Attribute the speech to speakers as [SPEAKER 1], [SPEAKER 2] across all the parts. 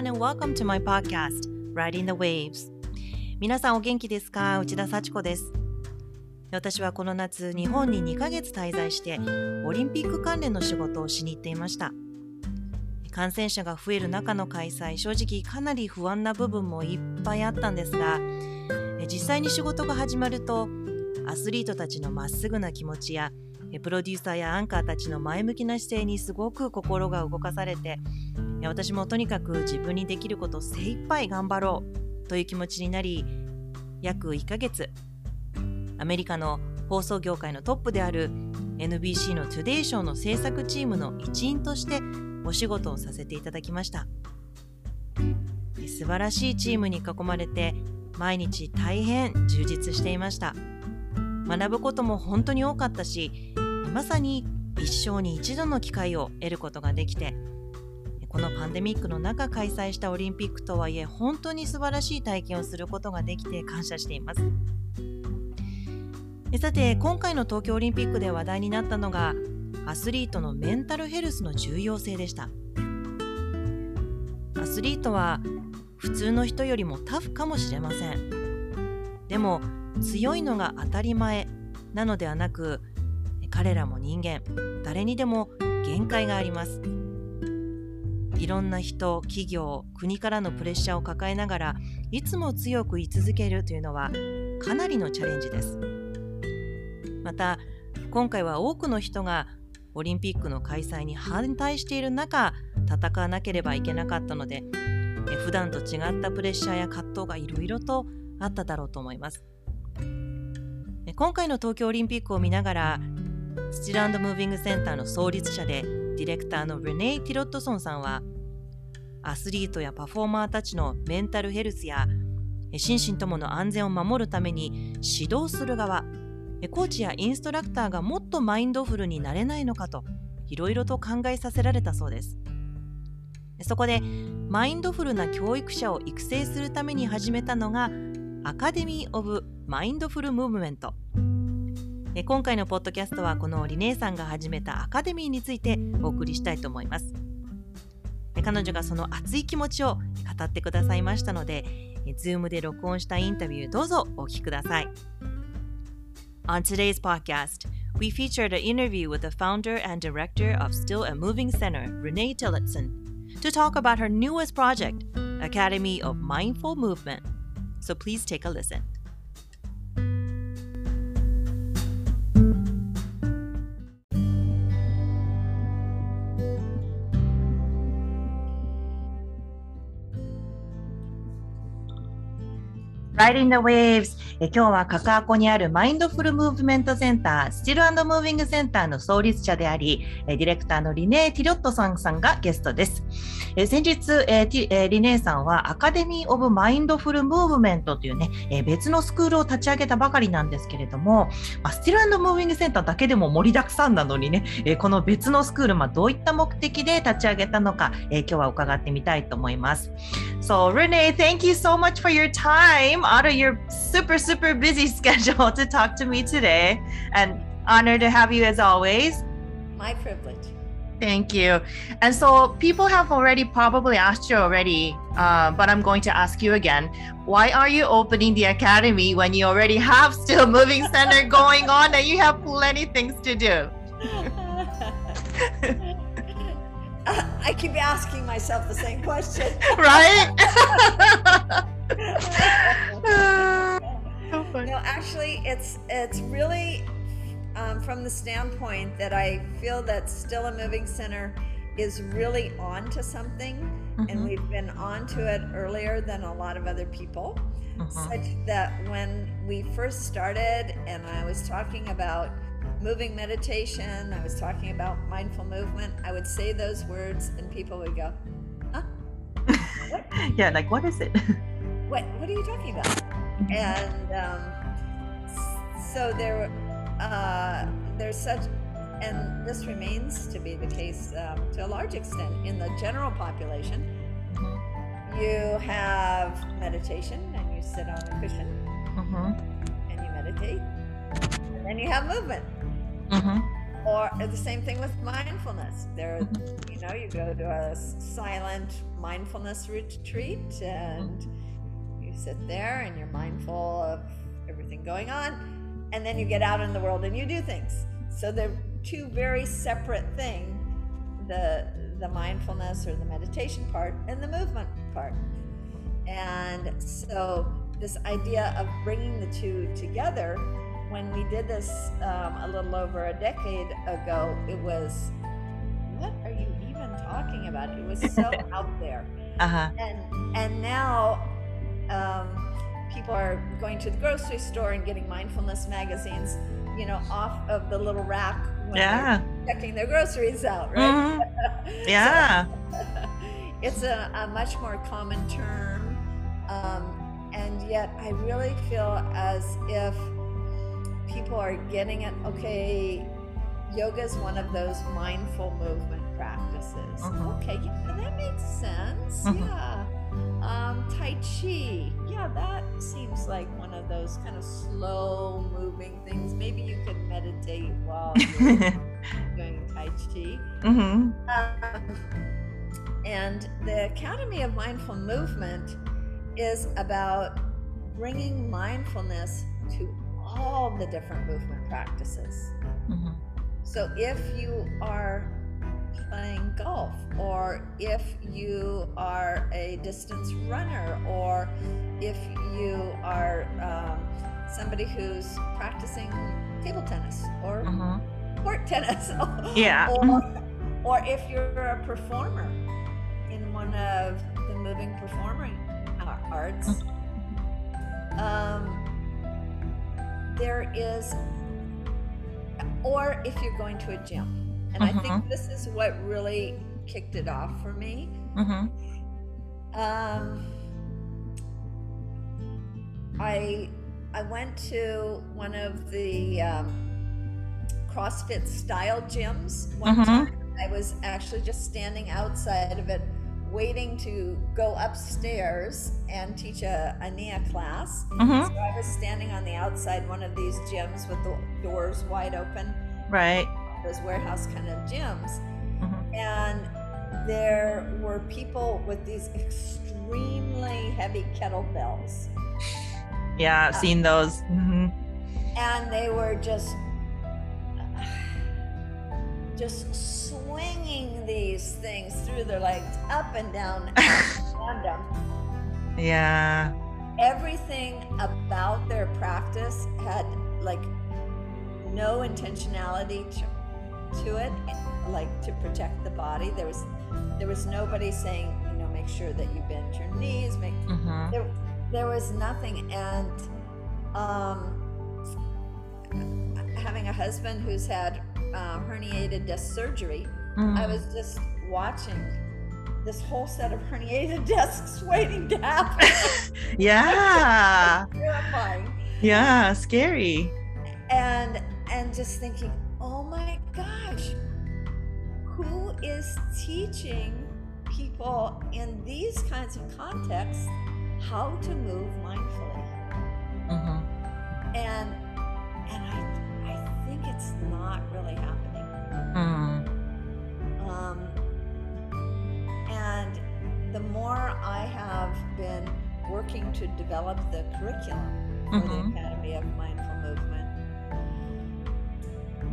[SPEAKER 1] everyone and welcome to my podcast, Riding the Waves. 皆さんお元気ですか？内田幸子です。私はこの夏、日本に2ヶ月滞在して、オリンピック関連の仕事をしに行っていました。感染者が増える中の開催、正直かなり不安な部分もいっぱいあったんですが、実際に仕事が始まると、アスリートたちのまっすぐな気持ちや、プロデューサーやアンカーたちの前向きな姿勢にすごく心が動かされて私もとにかく自分にできることを精一杯頑張ろうという気持ちになり約1ヶ月アメリカの放送業界のトップである NBC の Today ショーの制作チームの一員としてお仕事をさせていただきました。素晴らしいチームに囲まれて毎日大変充実していました。学ぶことも本当に多かったしまさに一生に一度の機会を得ることができてこのパンデミックの中開催したオリンピックとはいえ本当に素晴らしい体験をすることができて感謝しています。さて今回の東京オリンピックで話題になったのがアスリートのメンタルヘルスの重要性でした。アスリートは普通の人よりもタフかもしれません。でも強いのが当たり前なのではなく彼らも人間誰にでも限界があります。いろんな人企業国からのプレッシャーを抱えながらいつも強く居続けるというのはかなりのチャレンジです。また今回は多くの人がオリンピックの開催に反対している中戦わなければいけなかったので普段と違ったプレッシャーや葛藤がいろいろとあっただろうと思います。今回の東京オリンピックを見ながらスチルムービングセンターの創立者でディレクターのレネイ・ティロットソンさんはアスリートやパフォーマーたちのメンタルヘルスや心身ともの安全を守るために指導する側コーチやインストラクターがもっとマインドフルになれないのかといろいろと考えさせられたそうです。そこでマインドフルな教育者を育成するために始めたのがアカデミー・オブ・マインドフル・ムーブメントえ今回のポッドキャストはこのリネーさんが始めたアカデミーについてお送りしたいと思います彼女がその熱い気持ちを語ってくださいましたので Zoom で録音したインタビューどうぞお聞きください On today's podcast, we featured an interview with the founder and director of Still a Moving Center, Renee Tillotson, to talk about her newest project, Academy of Mindful Movement. So please take a listen. Riding the Waves え今日はカカアコにあるマインドフルムーブメントセンタースチルムービングセンターの創立者でありディレクターのリネー・ティロットさんさんがゲストです。え先日えリネーさんはアカデミー・オブ・マインドフル・ムーブメントというねえ別のスクールを立ち上げたばかりなんですけれども、まあ、スチルムービングセンターだけでも盛りだくさんなのにねえこの別のスクール、まあ、どういった目的で立ち上げたのかえ今日は伺ってみたいと思います。So Renee, thank you so much for your time. Out of your super super busy schedule to talk to me today. And honored to have you as always.
[SPEAKER 2] My privilege.
[SPEAKER 1] Thank you. And so people have already probably asked you already, uh, but I'm going to ask you again. Why are you opening the academy when you already have still moving center going on and you have plenty things to do?
[SPEAKER 2] I keep asking myself the same question.
[SPEAKER 1] right?
[SPEAKER 2] No, actually, it's it's really um, from the standpoint that I feel that Still & Moving Center is really on to something, mm-hmm. and we've been on to it earlier than a lot of other people. Mm-hmm. Such that when we first started, and I was talking about moving meditation, I was talking about mindful movement, I would say those words, and people would go, huh?
[SPEAKER 1] yeah, like, what is it?
[SPEAKER 2] what, what are you talking about? Mm-hmm. And um, so there, uh, there's such, and this remains to be the case um, to a large extent in the general population. Mm-hmm. You have meditation and you sit on a cushion mm-hmm. and you meditate, and then you have movement. Mm-hmm. or the same thing with mindfulness. There, you know, you go to a silent mindfulness retreat and sit there and you're mindful of everything going on, and then you get out in the world and you do things. So they're two very separate things the the mindfulness or the meditation part and the movement part. And so this idea of bringing the two together when we did this um, a little over a decade ago, it was, what are you even talking about? It was so out there. Uh-huh. And and now um, people are going to the grocery store and getting mindfulness magazines, you know, off of the little rack when yeah. they're checking their groceries out, right?
[SPEAKER 1] Mm-hmm. Yeah.
[SPEAKER 2] so, it's a, a, much more common term. Um, and yet I really feel as if people are getting it. Okay, yoga is one of those mindful movement practices. Uh-huh. Okay, yeah, that makes sense. Uh-huh. Yeah. Um, tai Chi, yeah, that seems like one of those kind of slow moving things. Maybe you could meditate while you're doing Tai Chi. Mm-hmm. Um, and the Academy of Mindful Movement is about bringing mindfulness to all the different movement practices. Mm-hmm. So if you are playing golf, or if you are a distance runner, or if you are um, somebody who's practicing table tennis or mm-hmm. court tennis,
[SPEAKER 1] yeah,
[SPEAKER 2] or, or if you're a performer in one of the moving performing arts. Mm-hmm. Um, there is, or if you're going to a gym. And mm-hmm. I think mm-hmm. this is what really kicked it off for me. Mm-hmm. Um, I I went to one of the um, CrossFit style gyms one mm-hmm. time. I was actually just standing outside of it waiting to go upstairs and teach a, a NIA class. Mm-hmm. So I was standing on the outside one of these gyms with the doors wide open.
[SPEAKER 1] Right.
[SPEAKER 2] Those warehouse kind of gyms. Mm-hmm. And there were people with these extremely heavy kettlebells.
[SPEAKER 1] Yeah, I've um, seen those. Mm-hmm.
[SPEAKER 2] And they were just just swinging these things through their legs up and down tandem.
[SPEAKER 1] Yeah.
[SPEAKER 2] Everything about their practice had like no intentionality to, to it, like to protect the body. There was there was nobody saying, you know, make sure that you bend your knees. Make mm-hmm. there, there was nothing, and um, having a husband who's had uh, herniated disc surgery, mm. I was just watching this whole set of herniated discs waiting to happen.
[SPEAKER 1] yeah.
[SPEAKER 2] terrifying.
[SPEAKER 1] Yeah, scary.
[SPEAKER 2] And and just thinking, is teaching people in these kinds of contexts how to move mindfully? Mm-hmm. And and I I think it's not really happening. Mm. Um, and the more I have been working to develop the curriculum for mm-hmm. the Academy of Mindful Movement,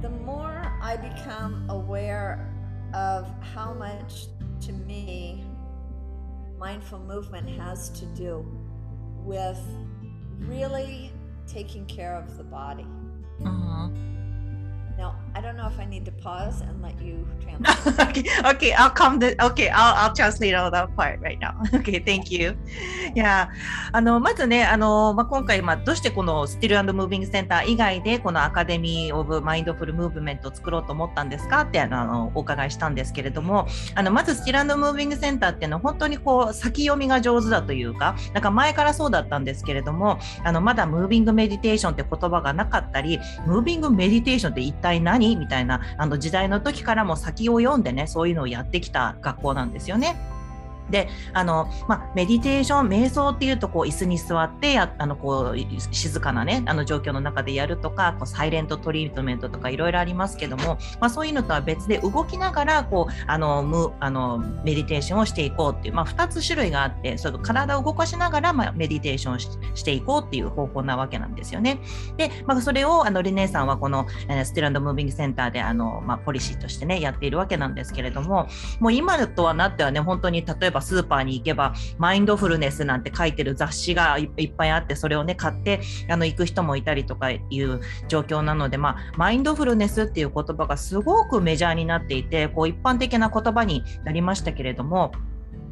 [SPEAKER 2] the more I become aware of how much, to me, mindful movement has to do with really taking care of the body. Mm-hmm. Now, I don't know if I need to pause and let you translate.
[SPEAKER 1] okay, okay, I'll come the okay, I'll I'll translate all that part right now. Okay, thank you. いや、あのまずね、あのまあ今回まあどうしてこのスティルムービングセンター以外でこのアカデミーオブマインドフルムーブメントを作ろうと思ったんですかってあのお伺いしたんですけれども、あのまずスティルムービングセンターっていうのは本当にこう先読みが上手だというか、なんか前からそうだったんですけれども、あのまだムービングメディテーションって言葉がなかったり、ムービングメディテーションって一体体何みたいなあの時代の時からも先を読んでねそういうのをやってきた学校なんですよね。であの、まあ、メディテーション瞑想っていうとこう椅子に座ってやあのこう静かなねあの状況の中でやるとかこうサイレントトリートメントとかいろいろありますけども、まあ、そういうのとは別で動きながらこうあのむあのメディテーションをしていこうっていう、まあ、2つ種類があってそ体を動かしながら、まあ、メディテーションをしていこうっていう方法なわけなんですよね。で、まあ、それをあのリネさんはこのスティランドムービングセンターであの、まあ、ポリシーとしてねやっているわけなんですけれどももう今とはなってはね本当に例えばばスーパーに行けばマインドフルネスなんて書いてる雑誌がいっぱいあってそれをね買ってあの行く人もいたりとかいう状況なので、まあ、マインドフルネスっていう言葉がすごくメジャーになっていてこう一般的な言葉になりましたけれども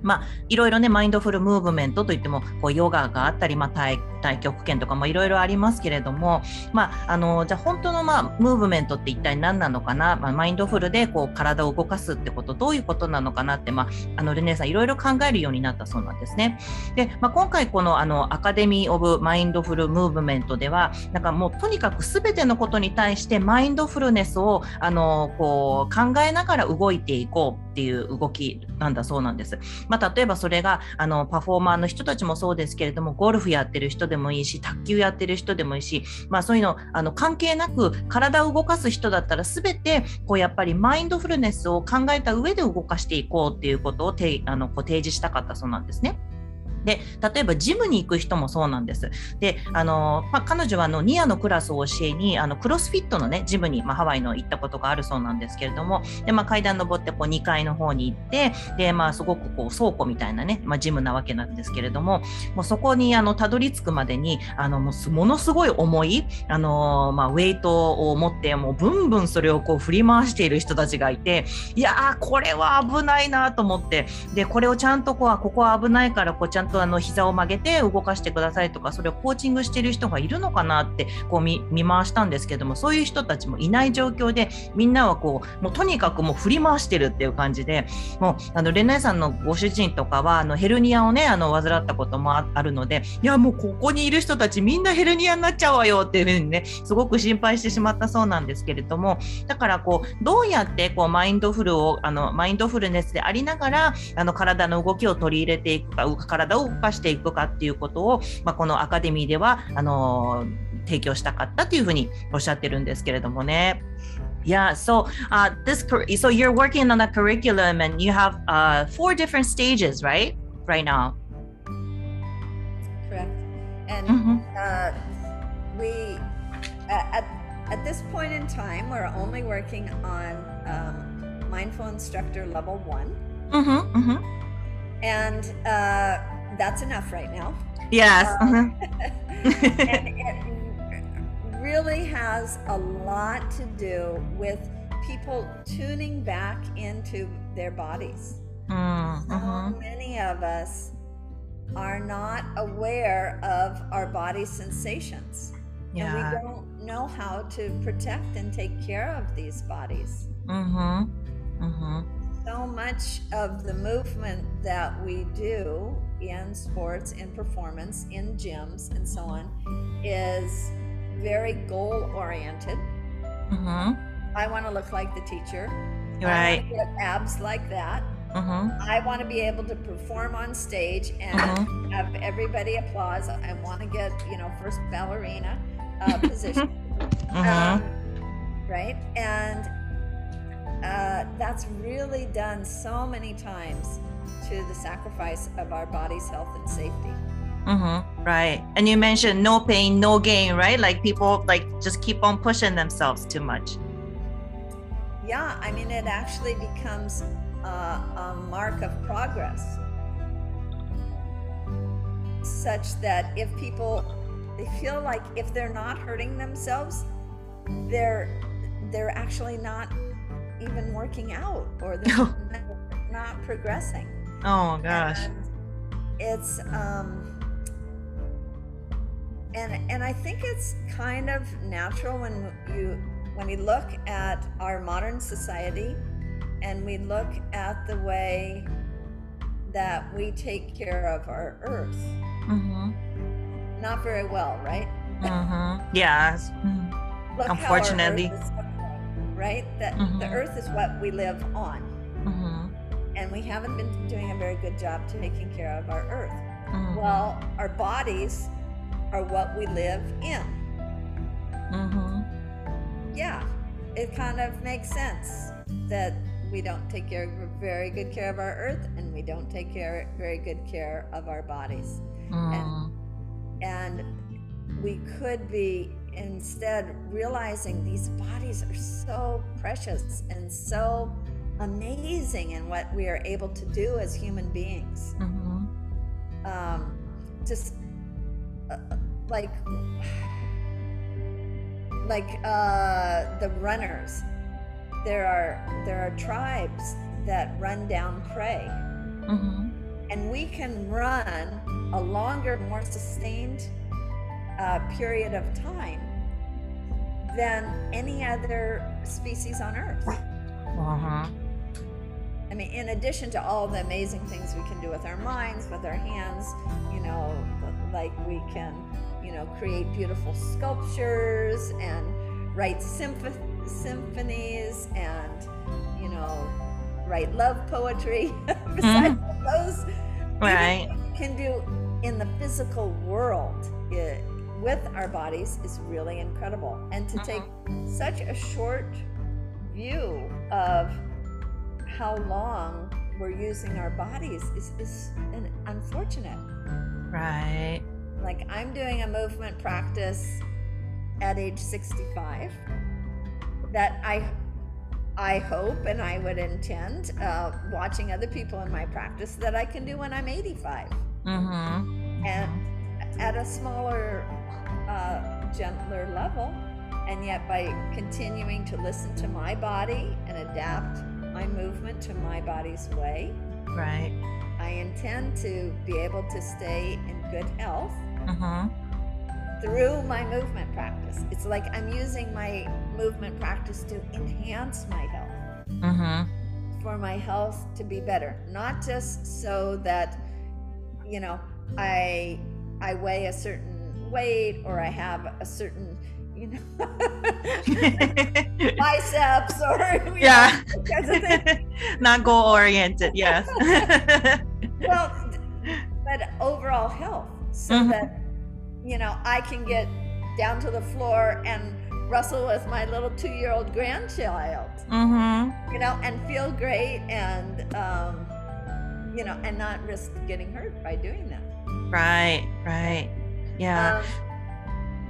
[SPEAKER 1] まあ、いろいろねマインドフルムーブメントといってもこうヨガがあったり、まあ、太極拳とかもいろいろありますけれども、まあ、あのじゃあ本当の、まあ、ムーブメントって一体何なのかな、まあ、マインドフルでこう体を動かすってことどういうことなのかなって、まあ、あのルネさんいろいろ考えるようになったそうなんですね。で、まあ、今回このあのアカデミー・オブ・マインドフル・ムーブメントではなんかもうとにかく全てのことに対してマインドフルネスをあのこう考えながら動いていこうっていう動きなんだそうなんです。まあ、例えばそれがあのパフォーマーの人たちもそうですけれどもゴルフやってる人でもいいし卓球やってる人でもいいし、まあ、そういうのあの関係なく体を動かす人だったら全てこうやっぱりマインドフルネスを考えた上で動かしていこうっていうことをてあのこう提示したかったそうなんですね。で例えばジムに行く人もそうなんです。であの、まあ、彼女はあのニアのクラスを教えにあのクロスフィットのねジムに、まあ、ハワイの行ったことがあるそうなんですけれどもで、まあ、階段登ってこう2階の方に行ってで、まあ、すごくこう倉庫みたいなね、まあ、ジムなわけなんですけれどももうそこにあのたどり着くまでにあのものすごい重いあの、まあ、ウェイトを持ってもうブンブンそれをこう振り回している人たちがいていやーこれは危ないなと思ってでこれをちゃんとこうここは危ないからこうちゃんととあの膝を曲げて動かしてくださいとかそれをコーチングしている人がいるのかなってこう見回したんですけどもそういう人たちもいない状況でみんなはこうもうとにかくもう振り回してるっていう感じでもうあのレナさんのご主人とかはあのヘルニアをねあの患ったこともあるのでいやもうここにいる人たちみんなヘルニアになっちゃうわよっていうふうにねすごく心配してしまったそうなんですけれどもだからこうどうやってこうマインドフルをあのマインドフルネスでありながらあの体の動きを取り入れていくか体を動かしていくかっていうことを、まあ、このアカデミーではあの提供したかったというふうにおっしゃってるんですけれどもね。Yeah, so uh, this so you're working on a curriculum and you have uh, four different stages, right? Right now.
[SPEAKER 2] Correct. And mm-hmm. uh, we at at this point in time we're only working on um, mindful instructor level one.
[SPEAKER 1] Mm-hmm, mm-hmm.
[SPEAKER 2] And uh, that's enough right now.
[SPEAKER 1] Yes. Um,
[SPEAKER 2] and it really has a lot to do with people tuning back into their bodies.
[SPEAKER 1] Mm, uh-huh.
[SPEAKER 2] So many of us are not aware of our body sensations.
[SPEAKER 1] Yeah.
[SPEAKER 2] And we don't know how to protect and take care of these bodies.
[SPEAKER 1] Mm-hmm. Mm-hmm
[SPEAKER 2] so much of the movement that we do in sports, in performance, in gyms, and so on is very goal oriented.
[SPEAKER 1] Mm-hmm.
[SPEAKER 2] I want to look like the teacher.
[SPEAKER 1] Right.
[SPEAKER 2] I get abs like that.
[SPEAKER 1] Mm-hmm.
[SPEAKER 2] I want to be able to perform on stage and mm-hmm. have everybody applause. I want to get, you know, first ballerina uh, position.
[SPEAKER 1] um,
[SPEAKER 2] right? And uh, that's really done so many times to the sacrifice of our body's health and safety.
[SPEAKER 1] Mm-hmm. Right. And you mentioned no pain, no gain, right? Like people like just keep on pushing themselves too much.
[SPEAKER 2] Yeah, I mean, it actually becomes uh, a mark of progress, such that if people they feel like if they're not hurting themselves, they're they're actually not even working out or they're not progressing.
[SPEAKER 1] Oh gosh.
[SPEAKER 2] And it's um and and I think it's kind of natural when you when we look at our modern society and we look at the way that we take care of our earth.
[SPEAKER 1] Mm-hmm.
[SPEAKER 2] Not very well, right?
[SPEAKER 1] Mm-hmm. Yes. Mm-hmm. Unfortunately
[SPEAKER 2] right? That mm-hmm. the earth is what we live on.
[SPEAKER 1] Mm-hmm
[SPEAKER 2] and we haven't been doing a very good job to taking care of our earth.
[SPEAKER 1] Mm-hmm.
[SPEAKER 2] Well, our bodies are what we live in.
[SPEAKER 1] Mm-hmm.
[SPEAKER 2] Yeah, it kind of makes sense that we don't take care, very good care of our earth and we don't take care, very good care of our bodies.
[SPEAKER 1] Mm. And, mm-hmm.
[SPEAKER 2] and we could be instead realizing these bodies are so precious and so amazing in what we are able to do as human beings.
[SPEAKER 1] Mm-hmm.
[SPEAKER 2] Um, just uh, like like uh, the runners, there are there are tribes that run down prey,
[SPEAKER 1] mm-hmm.
[SPEAKER 2] and we can run a longer, more sustained uh, period of time than any other species on Earth.
[SPEAKER 1] Uh-huh.
[SPEAKER 2] I mean, in addition to all the amazing things we can do with our minds, with our hands, you know, like we can, you know, create beautiful sculptures and write symph- symphonies and, you know, write love poetry. Besides mm-hmm. those,
[SPEAKER 1] Right.
[SPEAKER 2] can do in the physical world i- with our bodies is really incredible. And to take mm-hmm. such a short view of how long we're using our bodies is, is an unfortunate.
[SPEAKER 1] Right.
[SPEAKER 2] Like I'm doing a movement practice at age 65 that I I hope and I would intend uh, watching other people in my practice that I can do when I'm 85
[SPEAKER 1] Mm-hmm.
[SPEAKER 2] and at a smaller, uh, gentler level. And yet, by continuing to listen to my body and adapt my movement to my body's way,
[SPEAKER 1] Right.
[SPEAKER 2] I intend to be able to stay in good health
[SPEAKER 1] Mm-hmm.
[SPEAKER 2] through my movement practice. It's like I'm using my movement practice to enhance my health,
[SPEAKER 1] Mm-hmm.
[SPEAKER 2] for my health to be better, not just so that you know I I weigh a certain weight or I have a certain you know biceps or
[SPEAKER 1] Yeah.
[SPEAKER 2] know, kinds of things.
[SPEAKER 1] Not goal oriented. Yes.
[SPEAKER 2] well but overall health so
[SPEAKER 1] Mhm.
[SPEAKER 2] that you know i can get down to the floor and wrestle with my little two-year-old grandchild
[SPEAKER 1] mm-hmm.
[SPEAKER 2] you know and feel great and um, you know and not risk getting hurt by doing that
[SPEAKER 1] Right. Right. Yeah.
[SPEAKER 2] um,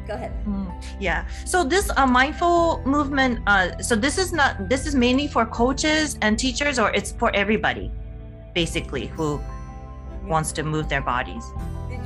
[SPEAKER 2] go ahead
[SPEAKER 1] Mm, yeah. So this uh, mindful movement. Uh, so this is not. This is mainly for coaches and teachers, or it's for everybody, basically, who wants to move their bodies.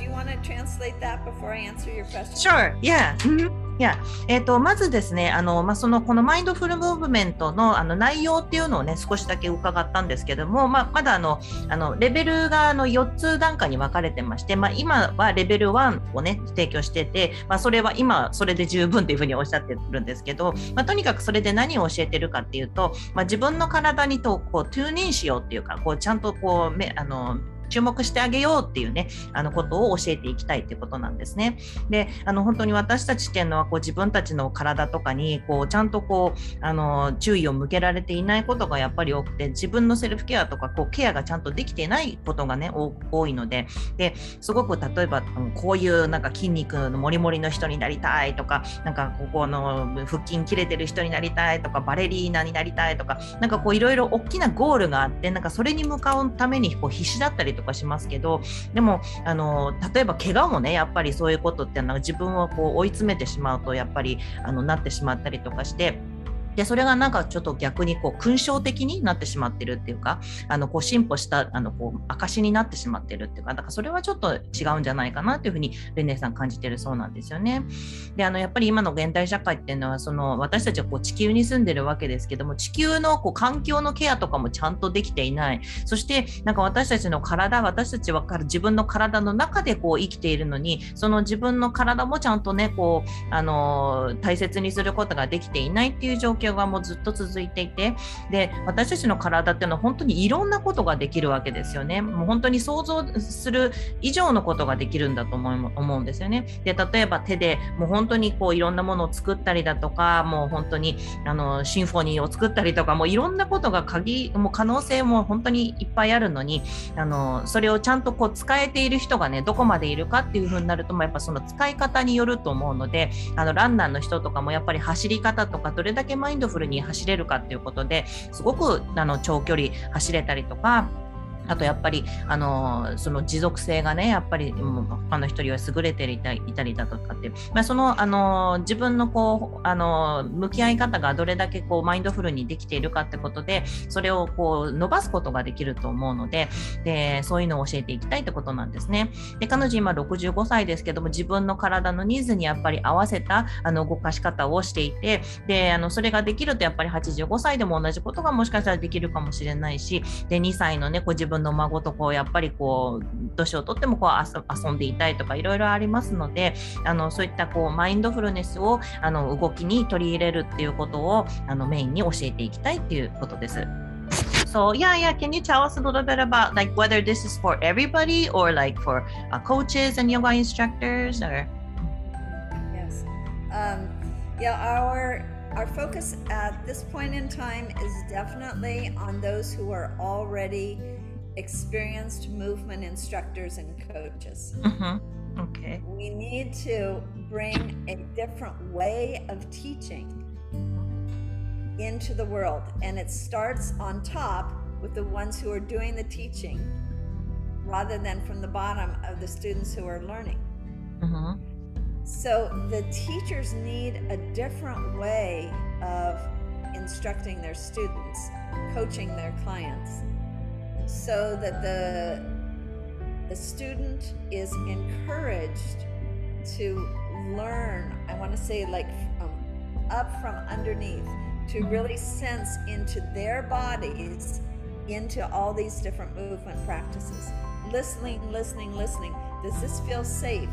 [SPEAKER 2] did you want to translate that before i answer your question?
[SPEAKER 1] Sure. Yeah. Mhm. Yeah. えっ、とまずですね、あのまあそのこのマインドフルムーブメントのあの内容っていうのをね少しだけ伺ったんですけども、まあまだあのあのレベルがあの4つ段階に分かれてまして、まあ今はレベル1をね提供してて、まあそれは今それで十分っていうふうにおっしゃってるんですけど、まあとにかくそれで何を教えてるかっていうと、まあ自分の体にとこうトゥーンインしようっていうか、こうちゃんとこうめあの注目してあげようっていうねあのことを教えていきたいっていうことなんですね。であの本当に私たちっていうのはこう自分たちの体とかにこうちゃんとこうあの注意を向けられていないことがやっぱり多くて自分のセルフケアとかこうケアがちゃんとできていないことがね多いのでですごく例えばこういうなんか筋肉のモリモリの人になりたいとかなんかここの腹筋切れてる人になりたいとかバレリーナになりたいとかなんかこういろいろ大きなゴールがあってなんかそれに向かうためにこう必死だったりとかとかしますけどでもあの例えば怪我もねやっぱりそういうことっていうのは自分をこう追い詰めてしまうとやっぱりあのなってしまったりとかして。でそれがなんかちょっと逆にこう勲章的になってしまってるっていうかあのこう進歩したあのこう証になってしまってるっていうかだからそれはちょっと違うんじゃないかなというふうにレネさん感じてるそうなんですよね。であのやっぱり今の現代社会っていうのはその私たちはこう地球に住んでるわけですけども地球のこう環境のケアとかもちゃんとできていないそしてなんか私たちの体私たちは自分の体の中でこう生きているのにその自分の体もちゃんとねこうあの大切にすることができていないっていう状況況がもうずっと続いていてで私たちの体っていうのは本当にいろんなことができるわけですよね。もう本当に想像する以上のことができるんだと思う思うんですよね。で例えば手でもう本当にこういろんなものを作ったりだとかもう本当にあのシンフォニーを作ったりとかもういろんなことが鍵もう可能性も本当にいっぱいあるのにあのそれをちゃんとこう使えている人がねどこまでいるかっていうふうになるともやっぱその使い方によると思うのであのランナーの人とかもやっぱり走り方とかどれだけマインドフルに走れるかっていうことですごくあの長距離走れたりとかあとやっぱりあのその持続性がねやっぱり他の人よりは優れていたいたりだとかって、まあ、そのあの自分のこうあの向き合い方がどれだけこうマインドフルにできているかってことでそれをこう伸ばすことができると思うのででそういうのを教えていきたいってことなんですね。で彼女今65歳ですけども自分の体のニーズにやっぱり合わせたあの動かし方をしていてであのそれができるとやっぱり85歳でも同じことがもしかしたらできるかもしれないしで2歳のねこう自分の孫とこうやっぱりこう年をとってもこう遊んでいたいとかいろいろありますのであのそういったこうマインドフルネスをあの動きに取り入れるっていうことをあのメインに教えていきたいっていうことです。So yeah, yeah. Can you tell us a little bit about like whether this is for everybody or like for uh, coaches and yoga instructors or?
[SPEAKER 2] Yes. Um, yeah, our our focus at this point in time is definitely on those who are already experienced movement instructors and coaches.
[SPEAKER 1] Mm-hmm. Okay.
[SPEAKER 2] We need to bring a different way of teaching into the world, and it starts on top with the ones who are doing the teaching rather than from the bottom of the students who are learning.
[SPEAKER 1] Mm-hmm.
[SPEAKER 2] So the teachers need a different way of instructing their students, coaching their clients, so that the the student is encouraged to learn. I want to say like from up from underneath to really sense into their bodies into all these different movement practices. Listening, listening, listening. Does this feel safe?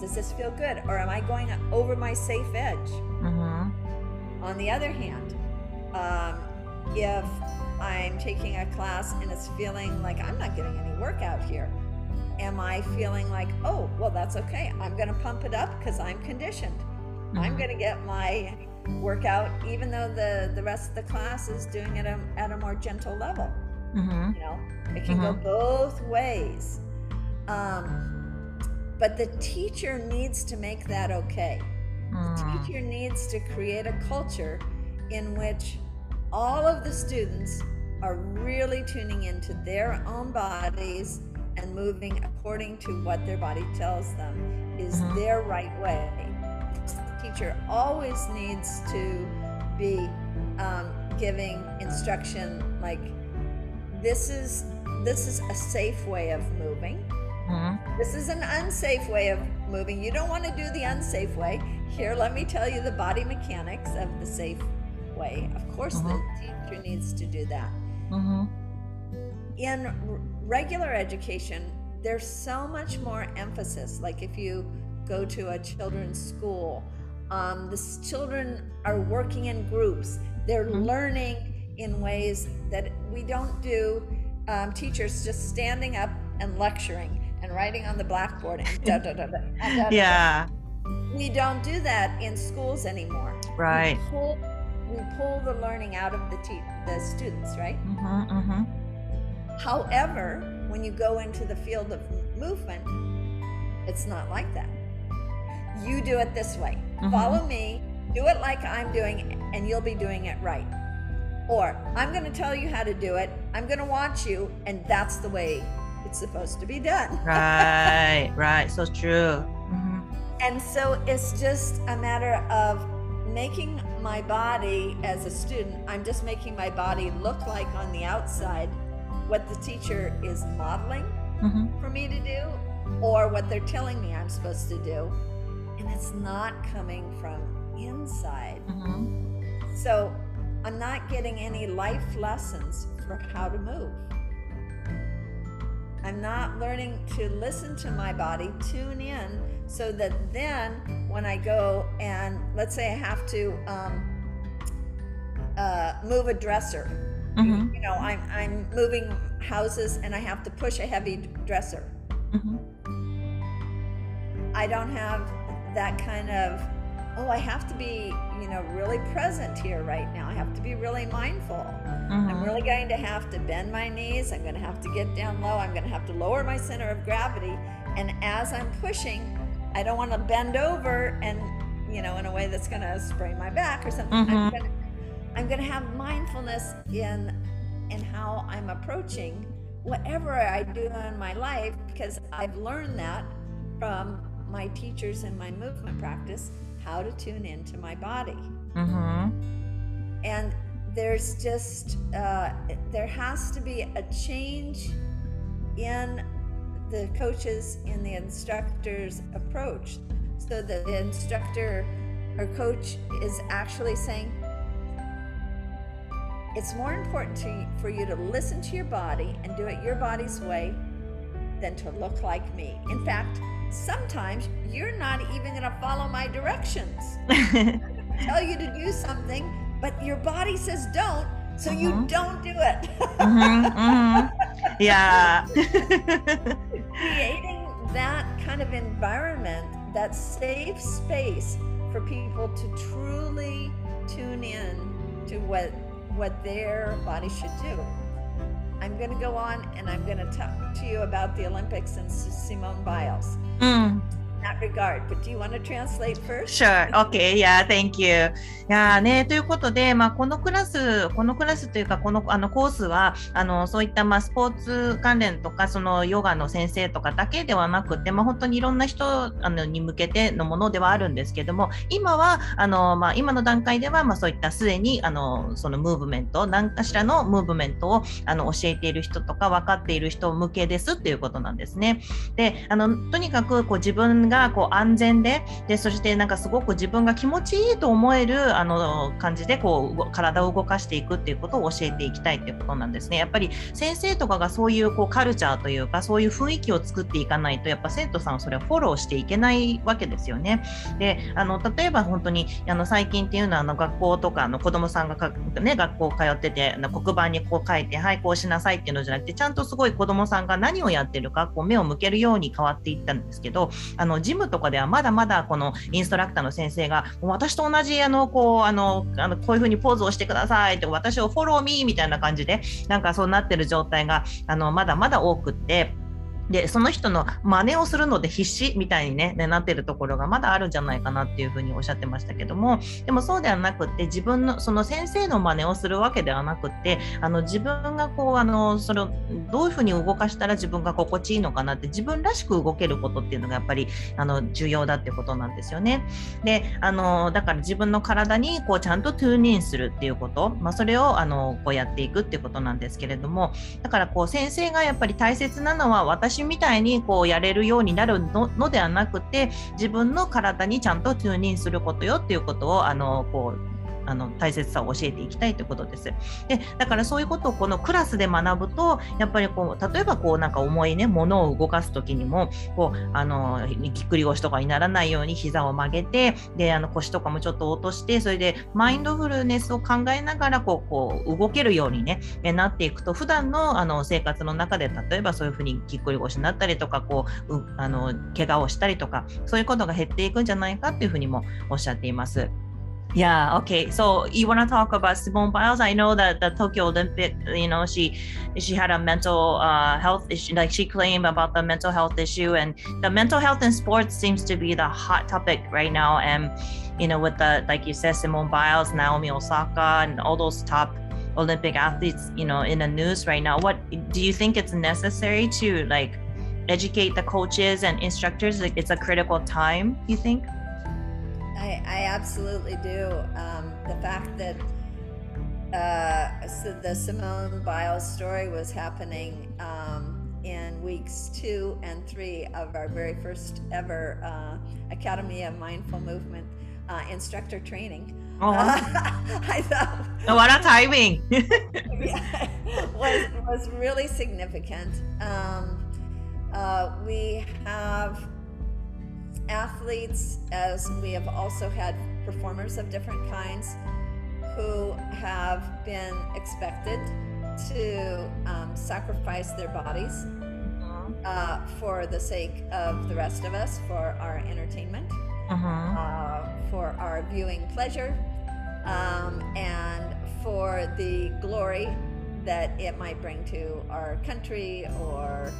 [SPEAKER 2] Does this feel good? Or am I going over my safe edge?
[SPEAKER 1] Mm-hmm.
[SPEAKER 2] On the other hand, um, if I'm taking a class and it's feeling like I'm not getting any work out here, am I feeling like, oh, well, that's okay. I'm going to pump it up because I'm conditioned. Mm-hmm. I'm going to get my workout, even though the, the rest of the class is doing it at a, at a more gentle level.
[SPEAKER 1] Mm-hmm.
[SPEAKER 2] You know, it can go both ways. Um, but the teacher needs to make that okay.
[SPEAKER 1] Mm.
[SPEAKER 2] The teacher needs to create a culture in which all of the students are really tuning into their own bodies and moving according to what their body tells them is
[SPEAKER 1] Mhm.
[SPEAKER 2] their right way. The teacher always needs to be um, giving instruction like this is this is a safe way of moving.
[SPEAKER 1] Mm-hmm.
[SPEAKER 2] This is an unsafe way of moving. You don't want to do the unsafe way. Here, let me tell you the body mechanics of the safe way. Of course, the teacher needs to do that.
[SPEAKER 1] Mm-hmm.
[SPEAKER 2] In r- regular education, there's so much more emphasis. Like if you go to a children's school, um, the children are working in groups. They're
[SPEAKER 1] Mhm.
[SPEAKER 2] learning in ways that we don't do. Um, teachers just standing up and lecturing and writing on the blackboard and da da da da. da, da, da.
[SPEAKER 1] Yeah.
[SPEAKER 2] We don't do that in schools anymore.
[SPEAKER 1] Right.
[SPEAKER 2] We pull, the learning out of the te- the students, right?
[SPEAKER 1] Mm-hmm. Mm-hmm.
[SPEAKER 2] However, when you go into the field of movement, it's not like that. You do it this way.
[SPEAKER 1] Mhm.
[SPEAKER 2] Follow me, do it like I'm doing, and you'll be doing it right. Or I'm going to tell you how to do it. I'm going to watch you, and that's the way it's supposed to be done.
[SPEAKER 1] Right. Right. So true. Mm-hmm.
[SPEAKER 2] And so it's just a matter of making my body as a student, I'm just making my body look like on the outside what the teacher is modeling
[SPEAKER 1] Mm-hmm.
[SPEAKER 2] for me to do or what they're telling me I'm supposed to do. And it's not coming from inside.
[SPEAKER 1] Mm-hmm.
[SPEAKER 2] So I'm not getting any life lessons for how to move. I'm not learning to listen to my body, tune in, so that then when I go and let's say I have to um, uh, move a dresser.
[SPEAKER 1] Mm-hmm.
[SPEAKER 2] You know, I'm I'm moving houses and I have to push a heavy dresser.
[SPEAKER 1] Mm-hmm.
[SPEAKER 2] I don't have that kind of oh, I have to be, you know, really present here right now. I have to be really mindful. I'm
[SPEAKER 1] Mm-hmm.
[SPEAKER 2] really going to have to bend my knees. I'm going to have to get down low. I'm going to have to lower my center of gravity. And as I'm pushing, I don't want to bend over and, you know, in a way that's going to sprain my back or something. I'm
[SPEAKER 1] Mhm.
[SPEAKER 2] going to I'm to have mindfulness in in how I'm approaching whatever I do in my life because I've learned that from my teachers and my movement practice how to tune into my body
[SPEAKER 1] Mm-hmm.
[SPEAKER 2] and there's just uh, there has to be a change in the coaches and the instructor's approach so the instructor or coach is actually saying it's more important to, for you to listen to your body and do it your body's way than to look like me. In fact sometimes you're not even going to follow my directions. Tell you to do something, but your body says don't, so you
[SPEAKER 1] Mhm.
[SPEAKER 2] don't do it.
[SPEAKER 1] mm-hmm. Mm-hmm. Yeah.
[SPEAKER 2] Creating that kind of environment, that safe space for people to truly tune in to what what their body should do. I'm going to go on and I'm going to talk to you about the Olympics and Simone Biles.
[SPEAKER 1] うん。
[SPEAKER 2] In that regard, but do you want to translate first?
[SPEAKER 1] Sure. Okay. Yeah. Thank you. いやね、ということで、まあ、このクラス、このクラスというか、このあのコースは、あのそういった、まあ、スポーツ関連とか、そのヨガの先生とかだけではなくて、まあ、本当にいろんな人あのに向けてのものではあるんですけども、今は、あのまあ、今の段階では、まあ、そういったすでにあのそのムーブメント、何かしらのムーブメントをあの教えている人とか、分かっている人向けですっていうことなんですね。で、あのとにかくこう自分がこう安全で、でそしてなんかすごく自分が気持ちいいと思えるあの感じでこう体を動かしていくっていうことを教えていきたいっていうことなんですね。やっぱり先生とかがそういうこうカルチャーというかそういう雰囲気を作っていかないとやっぱ生徒さんはそれをフォローしていけないわけですよね。であの例えば本当にあの最近っていうのはあの学校とかの子どもさんがか、ね、学校通っててあの黒板にこう書いてはいこうしなさいっていうのじゃなくてちゃんとすごい子どもさんが何をやってるかこう目を向けるように変わっていったんですけどあのジムとかではまだまだこのインストラクターの先生が私と同じあのこうあのあのこういうふうにポーズをしてくださいって私をフォローミーみたいな感じでなんかそうなってる状態があのまだまだ多くって。でその人の真似をするので必死みたいに、ね、ねなってるところがまだあるんじゃないかなっていうふうにおっしゃってましたけどもでもそうではなくって自分のその先生の真似をするわけではなくってあの自分がこうあのそれをどういうふうに動かしたら自分が心地いいのかなって自分らしく動けることっていうのがやっぱりあの重要だってことなんですよね。であのだから自分の体にこうちゃんとトゥーンインするっていうこと、まあ、それをあのこうやっていくっていうことなんですけれどもだからこう先生がやっぱり大切なのは私私みたいにこうやれるようになるののではなくて自分の体にちゃんとチューングすることよっていうことをあのこうあの大切さを教えていきたいということです。でだからそういうことをこのクラスで学ぶとやっぱりこう例えばこうなんか重いねものを動かす時にもこうあのぎっくり腰とかにならないように膝を曲げてであの腰とかもちょっと落としてそれでマインドフルネスを考えながらこうこう動けるようにねえなっていくと普段のあの生活の中で例えばそういうふうにぎっくり腰になったりとかこううあの怪我をしたりとかそういうことが減っていくんじゃないかっていうふうにもおっしゃっています。Yeah, okay. So you want to talk about Simone Biles? I know that the Tokyo Olympic, you know, she she had a mental uh, health issue, like she claimed about the mental health issue, and the mental health in sports seems to be the hot topic right now. And you know, with the like you said, Simone Biles, Naomi Osaka, and all those top Olympic athletes, you know, in the news right now. What do you think it's necessary to like educate the coaches and instructors? Like, it's a critical time. You think?
[SPEAKER 2] I, I absolutely do. Um, the fact that uh, so the Simone Biles story was happening um, in weeks two and three of our very first ever uh, Academy of Mindful Movement uh, instructor training.
[SPEAKER 1] Oh,
[SPEAKER 2] I thought
[SPEAKER 1] what a timing!
[SPEAKER 2] yeah, was was really significant. Um, uh, we have athletes, as we have also had performers of different kinds, who have been expected to um, sacrifice their bodies
[SPEAKER 1] Mm-hmm.
[SPEAKER 2] uh, for the sake of the rest of us, for our entertainment,
[SPEAKER 1] Mm-hmm.
[SPEAKER 2] uh, for our viewing pleasure, um, and for the glory that it might bring to our country or,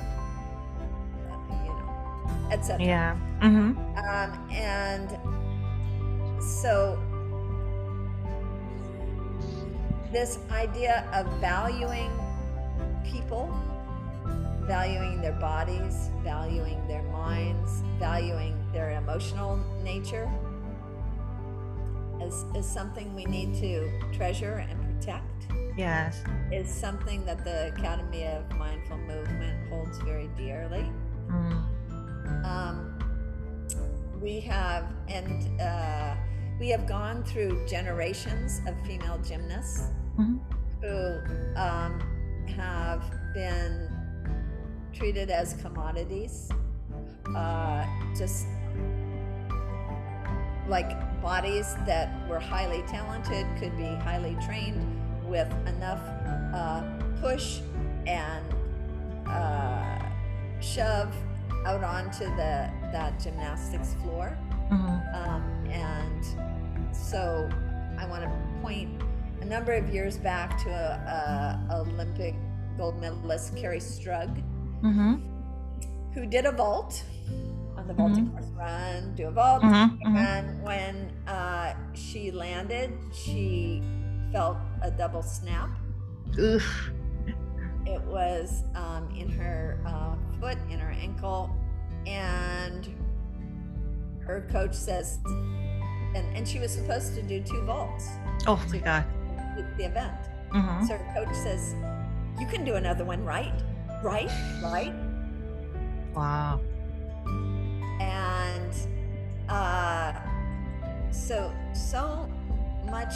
[SPEAKER 2] etc.
[SPEAKER 1] Yeah. Mm-hmm.
[SPEAKER 2] Um, and so, this idea of valuing people, valuing their bodies, valuing their minds, valuing their emotional nature is, is something we need to treasure and protect.
[SPEAKER 1] Yes.
[SPEAKER 2] Is something that the Academy of Mindful Movement holds very dearly.
[SPEAKER 1] Mm.
[SPEAKER 2] Um, we have and uh, we have gone through generations of female gymnasts
[SPEAKER 1] Mhm.
[SPEAKER 2] who um, have been treated as commodities, uh, just like bodies that were highly talented, could be highly trained with enough uh, push and uh, shove out onto the that gymnastics floor.
[SPEAKER 1] Mm-hmm.
[SPEAKER 2] Um, and so I want to point a number of years back to a, a Olympic gold medalist Kerri Strug,
[SPEAKER 1] Mm-hmm.
[SPEAKER 2] who did a vault on the vaulting horse run, do a vault,
[SPEAKER 1] Mm-hmm.
[SPEAKER 2] and when uh, she landed, she felt a double snap.
[SPEAKER 1] Oof.
[SPEAKER 2] It was um, in her uh, foot, in her ankle, and her coach says, and, and she was supposed to do two vaults
[SPEAKER 1] Oh my God.
[SPEAKER 2] the event.
[SPEAKER 1] Mm-hmm.
[SPEAKER 2] So her coach says, You can do another one, right? Right? Right?
[SPEAKER 1] Wow.
[SPEAKER 2] And uh, so, so much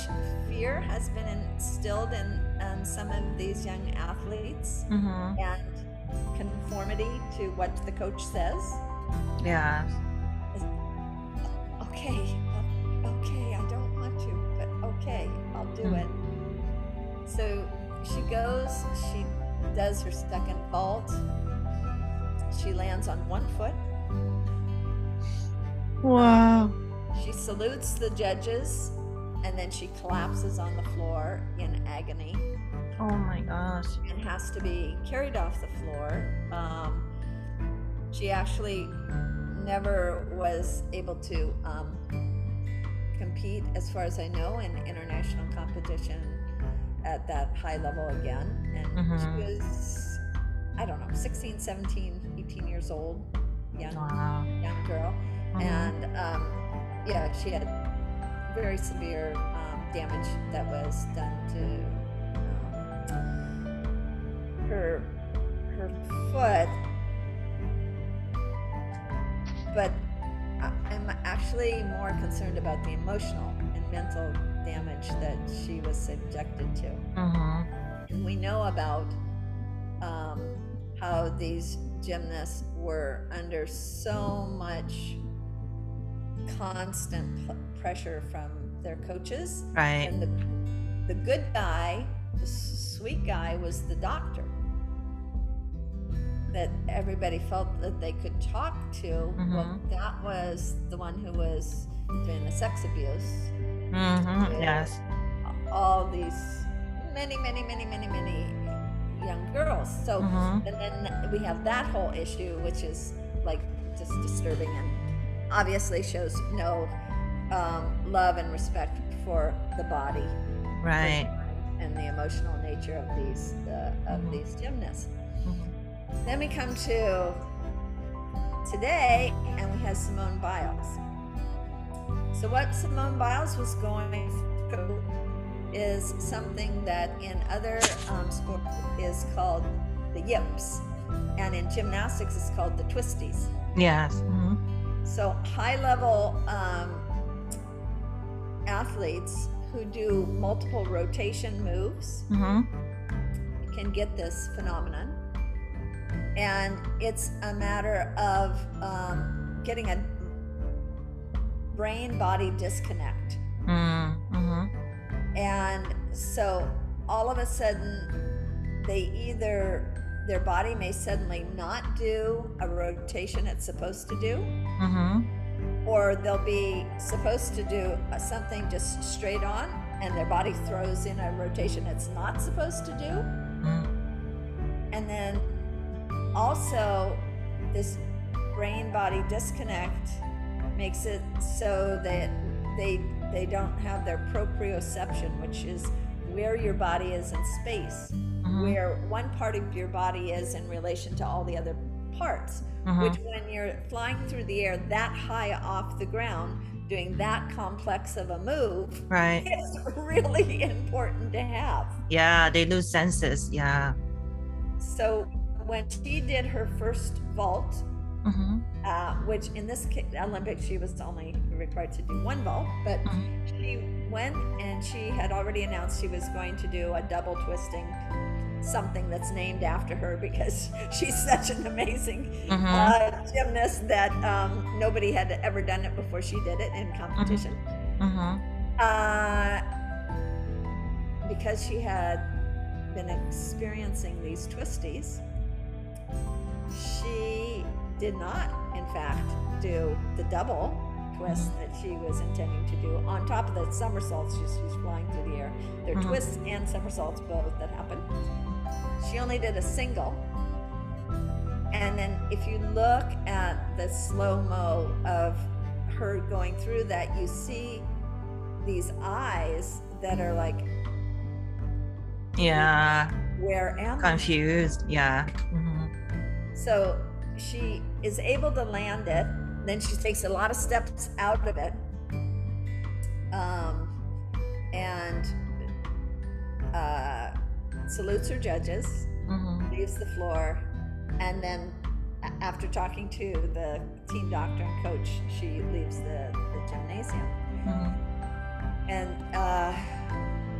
[SPEAKER 2] fear has been instilled in um, some of these young athletes
[SPEAKER 1] Mm-hmm.
[SPEAKER 2] and conformity to what the coach says.
[SPEAKER 1] Yeah.
[SPEAKER 2] Okay, okay, I don't want to, but okay, I'll do
[SPEAKER 1] Mm.
[SPEAKER 2] it. So she goes, she does her second vault. She lands on one foot.
[SPEAKER 1] Wow.
[SPEAKER 2] She salutes the judges and then she collapses on the floor in agony
[SPEAKER 1] Oh my gosh.
[SPEAKER 2] and has to be carried off the floor. Um, she actually never was able to um, compete, as far as I know, in international competition at that high level again. And
[SPEAKER 1] Mhm.
[SPEAKER 2] she was, I don't know, 16, 17, 18 years old, young,
[SPEAKER 1] Wow.
[SPEAKER 2] young girl.
[SPEAKER 1] Mhm.
[SPEAKER 2] And um, yeah, she had very severe um, damage that was done to her her foot. But I'm actually more concerned about the emotional and mental damage that she was subjected to.
[SPEAKER 1] Mm-hmm.
[SPEAKER 2] And we know about um, how these gymnasts were under so much constant p- pressure from their coaches.
[SPEAKER 1] Right.
[SPEAKER 2] And the, the good guy, the sweet guy, was the doctor that everybody felt that they could talk to. Well,
[SPEAKER 1] Mhm.
[SPEAKER 2] that was the one who was doing the sex abuse
[SPEAKER 1] Mm-hmm. Yes.
[SPEAKER 2] all these many, many, many, many, many young girls. So,
[SPEAKER 1] Mhm.
[SPEAKER 2] and then we have that whole issue, which is like just disturbing and obviously shows no um, love and respect for the body
[SPEAKER 1] Right.
[SPEAKER 2] and the emotional nature of these uh, of
[SPEAKER 1] Mhm.
[SPEAKER 2] these gymnasts. Then we come to today, and we have Simone Biles. So, what Simone Biles was going through is something that in other um, sports is called the yips, and in gymnastics is called the twisties.
[SPEAKER 1] Yes. Mm-hmm.
[SPEAKER 2] So, high level um, athletes who do multiple rotation moves
[SPEAKER 1] Mm-hmm.
[SPEAKER 2] can get this phenomenon. And it's a matter of um, getting a brain body disconnect.
[SPEAKER 1] Mm-hmm.
[SPEAKER 2] and so all of a sudden they either their body may suddenly not do a rotation it's supposed to do
[SPEAKER 1] Mm-hmm.
[SPEAKER 2] or they'll be supposed to do uh, something just straight on and their body throws in a rotation it's not supposed to do
[SPEAKER 1] Mm-hmm.
[SPEAKER 2] and then also this brain body disconnect makes it so that they they don't have their proprioception which is where your body is in space
[SPEAKER 1] Mm-hmm.
[SPEAKER 2] where one part of your body is in relation to all the other parts
[SPEAKER 1] Mhm.
[SPEAKER 2] which when you're flying through the air that high off the ground doing that complex of a move
[SPEAKER 1] Right.
[SPEAKER 2] is really important to have
[SPEAKER 1] Yeah, they lose senses. Yeah.
[SPEAKER 2] so when she did her first vault
[SPEAKER 1] Mm-hmm.
[SPEAKER 2] uh, which in this Olympics she was only required to do one vault, but
[SPEAKER 1] Mhm.
[SPEAKER 2] she went and she had already announced she was going to do a double twisting something that's named after her because she's such an amazing
[SPEAKER 1] Mhm.
[SPEAKER 2] uh, gymnast that um, nobody had ever done it before she did it in competition.
[SPEAKER 1] Mm-hmm.
[SPEAKER 2] Uh, because she had been experiencing these twisties, she did not, in fact, do the double twist that she was intending to do on top of the somersaults. She's, she's flying through the air. There are
[SPEAKER 1] Mhm.
[SPEAKER 2] twists and somersaults both that happen. She only did a single. And then if you look at the slow mo of her going through that, you see these eyes that are like,
[SPEAKER 1] Yeah.
[SPEAKER 2] where am I?
[SPEAKER 1] Confused. Yeah. Mm-hmm.
[SPEAKER 2] So she is able to land it. Then she takes a lot of steps out of it. Um, and uh, salutes her judges,
[SPEAKER 1] Mm-hmm.
[SPEAKER 2] leaves the floor, and then after talking to the team doctor and coach, she leaves the, the gymnasium
[SPEAKER 1] Mm-hmm.
[SPEAKER 2] and uh,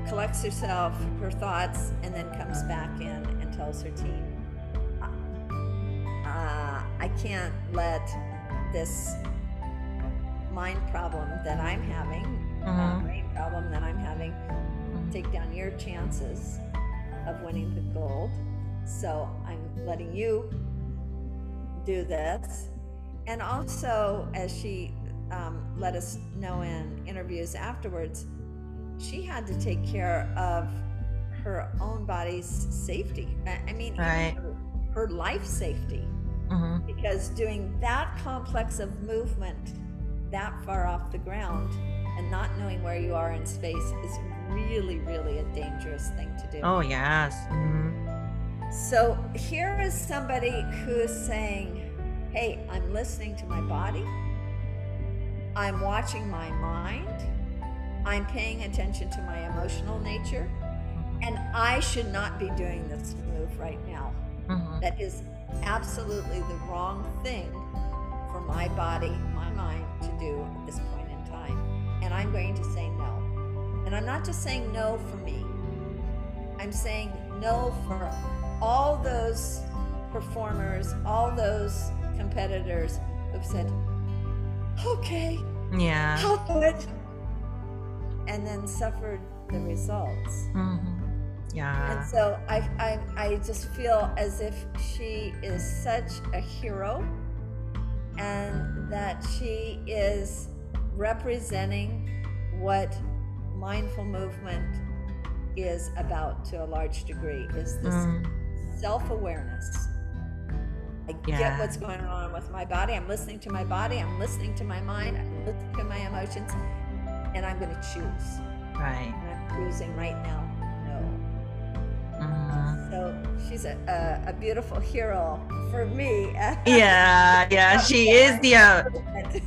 [SPEAKER 2] collects herself, her thoughts, and then comes back in and tells her team, uh, I can't let this mind problem that I'm having, uh,
[SPEAKER 1] Mhm.
[SPEAKER 2] brain problem that I'm having, take down your chances of winning the gold. So I'm letting you do this. And also, as she um, let us know in interviews afterwards, she had to take care of her own body's safety. I I mean,
[SPEAKER 1] Right.
[SPEAKER 2] her, her life safety
[SPEAKER 1] Mm-hmm.
[SPEAKER 2] because doing that complex of movement that far off the ground and not knowing where you are in space is really, really a dangerous thing to do.
[SPEAKER 1] Oh yes. Mm-hmm.
[SPEAKER 2] So here is somebody who's saying, Hey, I'm listening to my body, I'm watching my mind, I'm paying attention to my emotional nature, and I should not be doing this move right now.
[SPEAKER 1] Mm-hmm.
[SPEAKER 2] That is absolutely the wrong thing for my body, my mind to do at this point in time. And I'm going to say no. And I'm not just saying no for me, I'm saying no for all those performers, all those competitors who've said, okay,
[SPEAKER 1] Yeah.
[SPEAKER 2] I'll do it. And then suffered the results.
[SPEAKER 1] Mm-hmm. Yeah.
[SPEAKER 2] And so I, I, I just feel as if she is such a hero and that she is representing what mindful movement is about to a large degree is this
[SPEAKER 1] Mm.
[SPEAKER 2] self-awareness i
[SPEAKER 1] Yeah.
[SPEAKER 2] get what's going on with my body i'm listening to my body i'm listening to my mind i'm listening to my emotions and i'm going to choose
[SPEAKER 1] Right.
[SPEAKER 2] and i'm choosing right now she's a, a, a beautiful hero for me.
[SPEAKER 1] Yeah. Yeah. She is the. Uh,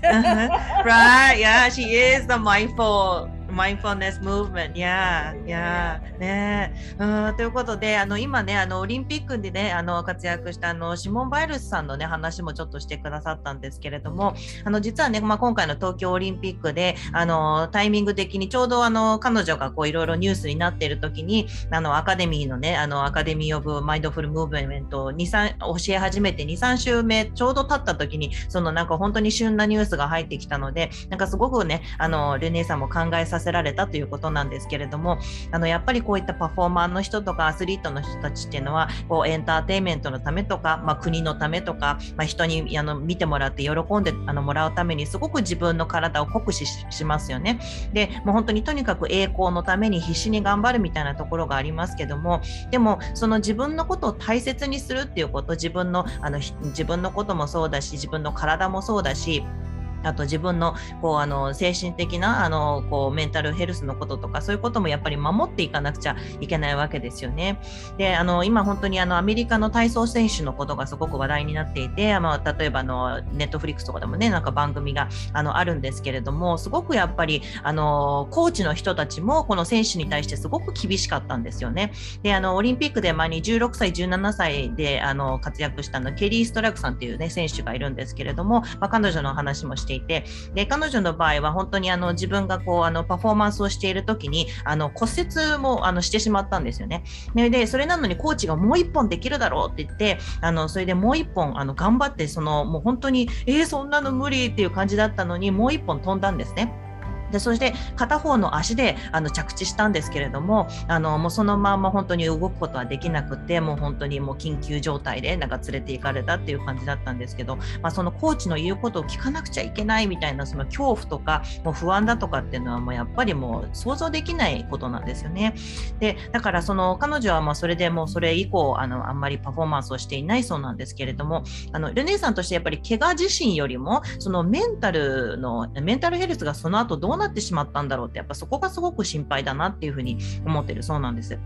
[SPEAKER 1] uh-huh. Right. Yeah. She is the mindful mindfulness movement. Yeah. Yeah. ねうんということで、あの今ね、あのオリンピックでね、あの活躍したあのシモン・バイルスさんのね話もちょっとしてくださったんですけれども、あの実はね、まあ今回の東京オリンピックで、あのタイミング的にちょうどあの彼女がこういろいろニュースになっている時に、あのアカデミーのね、あのアカデミー・オブ・マインドフル・ムーブメントを2、3教え始めて2、3週目ちょうど経った時に、そのなんか本当に旬なニュースが入ってきたので、なんかすごくね、あのルネさんも考えさせせられたということなんですけれどもあのやっぱりこういったパフォーマーの人とかアスリートの人たちっていうのはこうエンターテインメントのためとか、まあ、国のためとか、まあ、人にあの見てもらって喜んであのもらうためにすごく自分の体を酷使しますよね。でもう本当にとにかく栄光のために必死に頑張るみたいなところがありますけどもでもその自分のことを大切にするっていうこと自分のあの自分のこともそうだし自分の体もそうだしあと自分のこうあの精神的なあのこうメンタルヘルスのこととかそういうこともやっぱり守っていかなくちゃいけないわけですよね。であの今本当にあのアメリカの体操選手のことがすごく話題になっていて、まあ、例えばのネットフリックスとかでもねなんか番組があのあるんですけれどもすごくやっぱりあのコーチの人たちもこの選手に対してすごく厳しかったんですよね。であのオリンピックで前に16歳17歳であの活躍したのケリー・ストラクさんっていうね選手がいるんですけれども、まあ、彼女の話もしてしていてで彼女の場合は本当にあの自分がこうあのパフォーマンスをしている時にあの骨折もあのしてしまったんですよね。ででそれなのにコーチがもう1本できるだろうって言ってあのそれでもう1本あの頑張ってそのもう本当にえー、そんなの無理っていう感じだったのにもう1本飛んだんですね。でそして片方の足であの着地したんですけれどもあのもうそのまま本当に動くことはできなくてもう本当にもう緊急状態でなんか連れて行かれたっていう感じだったんですけど、まあ、そのコーチの言うことを聞かなくちゃいけないみたいなその恐怖とかもう不安だとかっていうのはもうやっぱりもう想像できないことなんですよね。でだからその彼女はまあそれでもうそれ以降あのあんまりパフォーマンスをしていないそうなんですけれどもあのルネさんとしてやっぱり怪我自身よりもそのメンタルのメンタルヘルスがその後どうなってしまったんだろうってやっぱそこがすごく心配だなっていうふうに思ってるそうなんです。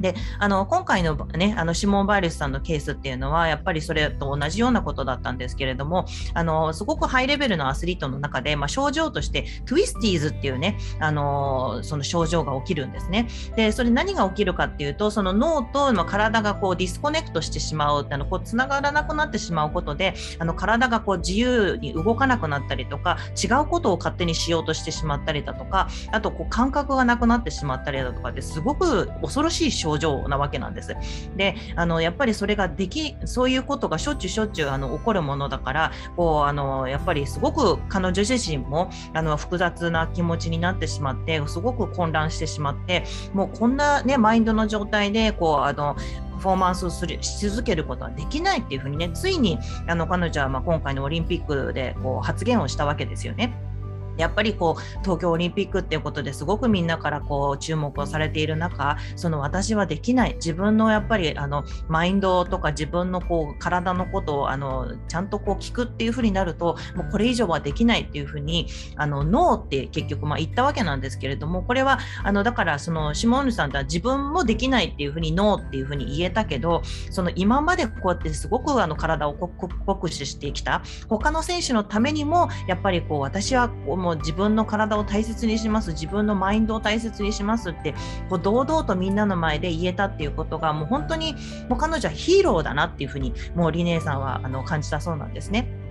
[SPEAKER 1] であの今回の,、ね、あのシモン・バイルスさんのケースっていうのはやっぱりそれと同じようなことだったんですけれどもあのすごくハイレベルのアスリートの中で、まあ、症状としてトゥイスティーズっていうねあのその症状が起きるんですね。でそれ何が起きるかっていうとその脳との体がこうディスコネクトしてしまうあのこうつながらなくなってしまうことであの体がこう自由に動かなくなったりとか違うことを勝手にしようとしてしまったりだとかあとこう感覚がなくなってしまったりだとかですごく恐ろしい症症状なわけなんです。であのやっぱりそれができそういうことがしょっちゅうしょっちゅうあの起こるものだからこうあのやっぱりすごく彼女自身もあの複雑な気持ちになってしまってすごく混乱してしまってもうこんな、ね、マインドの状態でこうあのパフォーマンスをするし続けることはできないっていうふうにねついにあの彼女はま今回のオリンピックでこう発言をしたわけですよね。やっぱりこう東京オリンピックっていうことですごくみんなからこう注目をされている中その私はできない自分のやっぱりあのマインドとか自分のこう体のことをあのちゃんとこう聞くっていうふうになるともうこれ以上はできないっていうふうにあのノーって結局まあ言ったわけなんですけれどもこれはあのだからそのシモンヌさんとは自分もできないっていうふうにノーっていうふうに言えたけどその今までこうやってすごくあの体を酷使してきた他の選手のためにもやっぱりこう私はこうもう自分の体を大切にします自分のマインドを大切にしますってこう堂々とみんなの前で言えたっていうことがもう本当にもう彼女はヒーローだなっていうふうにもうリネーさんはあの感じたそうなんですね。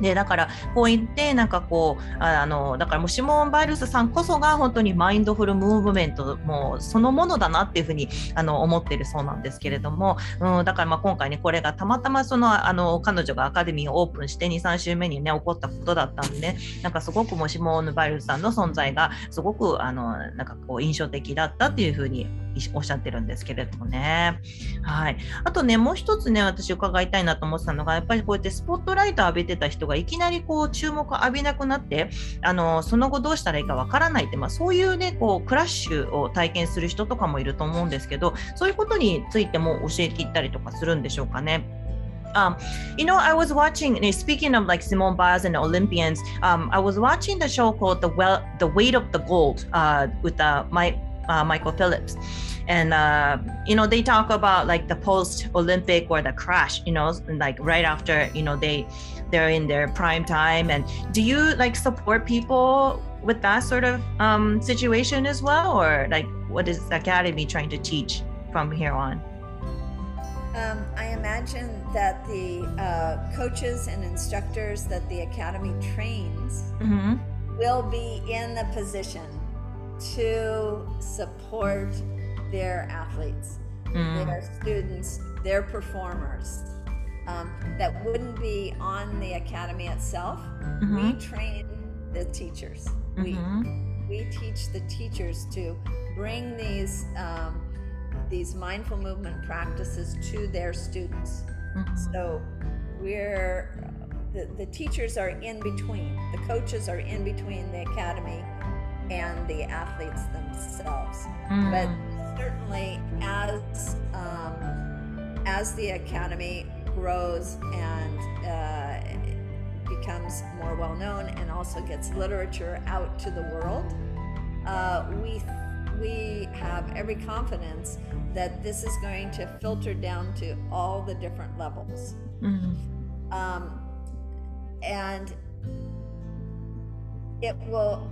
[SPEAKER 1] でだからこう言ってなんかこうあのだからもうシモン・バイルスさんこそが本当にマインドフルムーブメントもうそのものだなっていうふうにあの思ってるそうなんですけれども、うん、だからまあ今回ねこれがたまたまそのあの彼女がアカデミーをオープンして23週目にね起こったことだったんで、ね、なんかすごくもうシモン・バイルスさんの存在がすごくあのなんかこう印象的だったっていうふうにおっしゃってるんですけれどもね。はい。あとね、もう一つね、私伺いたいなと思ってたのが、やっぱりこうやってスポットライト浴びてた人がいきなりこう注目を浴びなくなって、あの、その後どうしたらいいかわからないって、まあそういうね、こう、クラッシュを体験する人とかもいると思うんですけど、そういうことについても教えていったりとかするんでしょうかね。Um, you know, I was watching. Speaking of like Simone Biles and Olympians, um, I was watching the show called "The Well, The Weight of the Gold" uh, with uh, my uh, Michael Phillips. And, uh, you know, they talk about like the post Olympic or the crash, you know, like right after, you know, they, they're in their prime time. And do you like support people with that sort of um, situation as well? Or like what is the Academy trying to teach from here on?
[SPEAKER 2] Um, I imagine that the uh, coaches and instructors that the academy trains mm-hmm. will be in the position to support their athletes, mm. their students, their performers. Um, that wouldn't be on the academy itself. Mm-hmm. We train the teachers. Mm-hmm. We we teach the teachers to bring these um, these mindful movement practices to their students. Mm-hmm. So we're the, the teachers are in between, the coaches are in between the academy and the athletes themselves. Mm. But certainly, as um, as the academy grows and uh, becomes more well known, and also gets literature out to the world, uh, we we have every confidence that this is going to filter down to all the different levels. Mm-hmm. Um, and it will